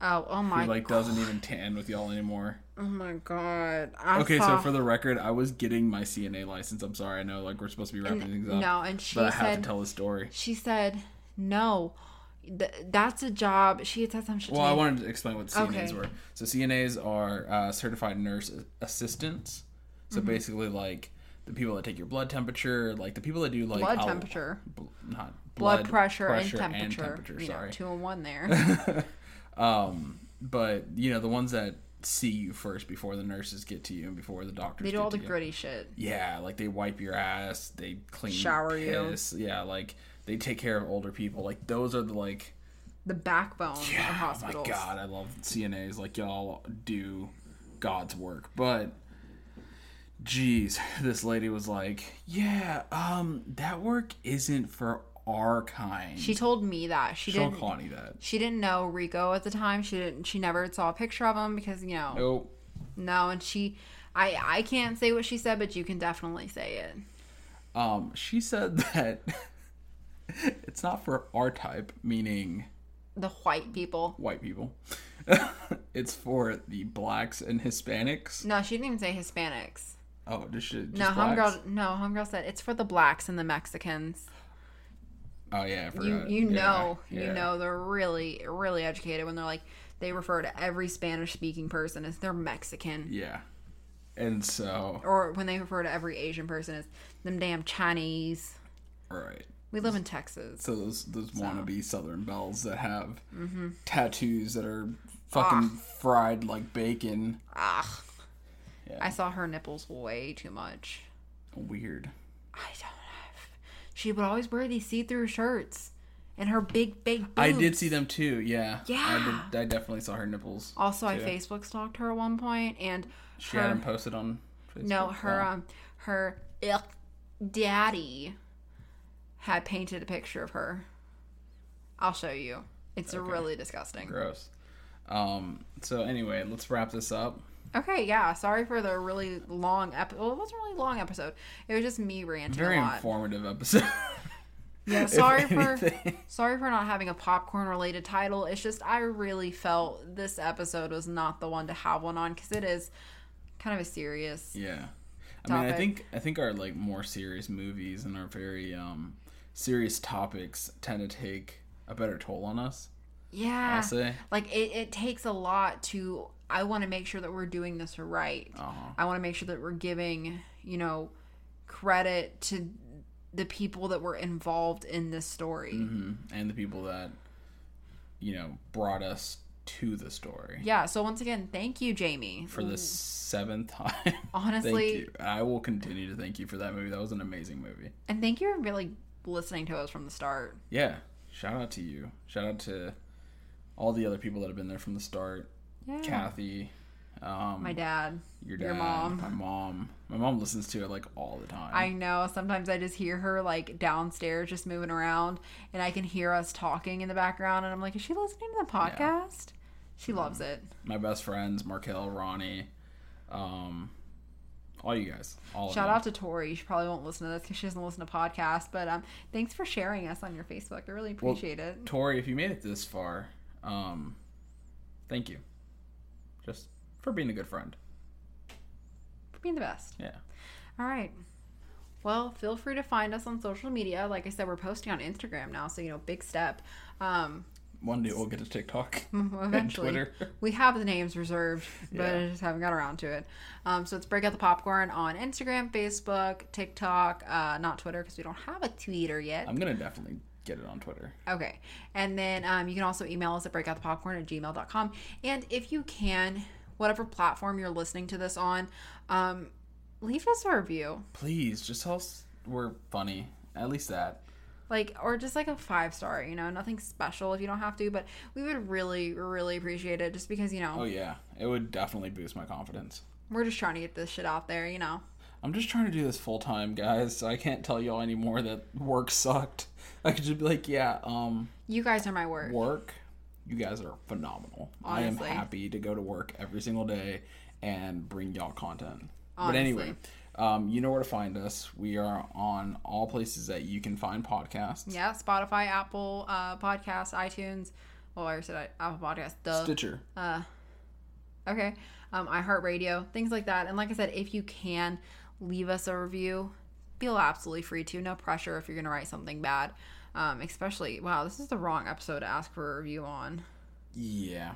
A: Oh, oh my
B: He like doesn't even tan with y'all anymore.
A: Oh my god. I
B: Okay,
A: saw,
B: so for the record, I was getting my CNA license. I'm sorry, I know like we're supposed to be wrapping things up.
A: no, and she
B: but I have
A: said
B: to tell the story.
A: she said no. Th- that's a job. She had said some shit.
B: Well, I wanted to explain what CNAs
A: Okay.
B: were. So CNAs are uh, certified nurse assistants. So
A: Mm-hmm.
B: basically, like the people that take your blood temperature, like the people that do like
A: blood
B: al-
A: temperature,
B: bl- not
A: blood, pressure, and
B: pressure
A: temperature.
B: temperature,
A: You know,
B: sorry.
A: two and one there.
B: Um, but you know the ones that see you first before the nurses get to you and before the doctors.
A: they do all the
B: you.
A: gritty shit.
B: Yeah, like they wipe your ass, they clean,
A: Shower you.
B: Yeah, like they take care of older people. Like those are the like.
A: The backbone of
B: Yeah, oh my god, I love CNAs. Like y'all do God's work, but. Jeez, this lady was like, "Yeah, um, that work isn't for our kind."
A: She told me that she
B: told
A: didn't.
B: Connie that.
A: She didn't know Rico at the time. She didn't. She never saw a picture of him because you know
B: Nope.
A: no. And she, I I can't say what she said, but you can definitely say it.
B: Um, she said that it's not for our type, meaning
A: The white people.
B: white people. it's for the blacks and Hispanics.
A: No, she didn't even say Hispanics.
B: Oh, just, just
A: No,
B: blacks?
A: homegirl. No, homegirl said it's for the blacks and the Mexicans.
B: Oh yeah,
A: You you
B: Yeah,
A: know
B: yeah.
A: you know they're really really educated when they're like they refer to every Spanish speaking person as they're Mexican.
B: Yeah, and so
A: Or when they refer to every Asian person as them damn Chinese.
B: all right.
A: We live in Texas.
B: So those those wannabe Southern belles that have
A: Mm-hmm.
B: tattoos that are fucking fried like bacon.
A: Ah.
B: Yeah.
A: I saw her nipples way too much.
B: Weird.
A: I don't have. She would always wear these see-through shirts, and her big, big. Boobs.
B: I did see them too. Yeah.
A: Yeah.
B: I did. I definitely saw her nipples.
A: Also, I. Facebook stalked her at one point, and
B: She
A: her,
B: had them posted on. Facebook.
A: no, her um, her ick daddy had painted a picture of her. I'll show you. It's really disgusting.
B: Gross. Um. So anyway, let's wrap this up.
A: Okay, yeah. Sorry for the really long episode. Well, it wasn't really long episode. It was just me ranting
B: Very
A: a lot.
B: informative episode.
A: Yeah, sorry for
B: anything.
A: sorry for not having a popcorn related title. It's just I really felt this episode was not the one to have one on because it is kind of a serious.
B: yeah. I mean, I think I think our like more serious movies and our very um serious topics tend to take a better toll on us.
A: Yeah, like it, it takes a lot to. I want to make sure that we're doing this right.
B: Uh-huh.
A: I want to make sure that we're giving you know credit to the people that were involved in this story.
B: hmm And the people that you know brought us to the story
A: Yeah. So once again, thank you, Jamie.
B: for the seventh time.
A: Honestly-
B: thank you. I will continue to thank you for that movie. That was an amazing movie.
A: and thank you for really listening to us from the start.
B: Yeah. Shout out to you. Shout out to all the other people that have been there from the start.
A: Yeah.
B: Kathy, um,
A: My dad.
B: your
A: your mom.
B: my mom. My mom listens to it like all the time.
A: I know. Sometimes I just hear her like downstairs just moving around and I can hear us talking in the background and I'm like, is she listening to the podcast? She loves it.
B: my best friends, Markel, Ronnie, um, all you guys. All
A: Shout out to Tori. She probably won't listen to this because she doesn't listen to podcasts. But um, thanks for sharing us on your Facebook. I really
B: Well,
A: appreciate it.
B: Tori, if you made it this far, um, thank you. Just for being a good friend.
A: For being the best.
B: Yeah.
A: All right. Well, feel free to find us on social media. Like I said, we're posting on Instagram now, so you know, big step. Um,
B: One day we'll get to TikTok.
A: eventually.
B: Twitter.
A: We have the names reserved, but
B: Yeah.
A: I just haven't got around to it. Um, so it's Break Out the Popcorn on Instagram, Facebook, TikTok, uh, not Twitter because we don't have a Twitter yet.
B: I'm gonna definitely get it on Twitter.
A: Okay. And then um, you can also email us at breakoutthepopcorn at gmail.com. And if you can, whatever platform you're listening to this on, um, leave us a review.
B: Please, just tell us we're funny. At least that.
A: Like, or just like a five star, you know, nothing special if you don't have to, but we would really, really appreciate it just because, you know,
B: Oh yeah, it would definitely boost my confidence.
A: we're just trying to get this shit out there, you know.
B: I'm just trying to do this full time, guys. So I can't tell y'all anymore that work sucked. I could just be like, yeah, um,
A: You guys are my work.
B: work. You guys are phenomenal.
A: Honestly.
B: I am happy to go to work every single day and bring y'all content. But anyway, um, you know where to find us. We are on all places that you can find podcasts.
A: Yeah, Spotify, Apple uh, Podcasts, iTunes, Well, I said Apple Podcasts. Duh.
C: Stitcher.
A: Okay. Um, iHeartRadio, things like that. And like I said, if you can leave us a review, feel absolutely free to. No pressure if you're going to write something bad. Um, especially, wow, this is the wrong episode to ask for a review on.
C: Yeah.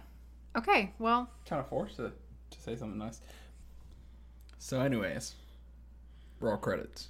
A: Okay, well,
C: Kind of forced to, to say something nice. So, anyways, raw credits.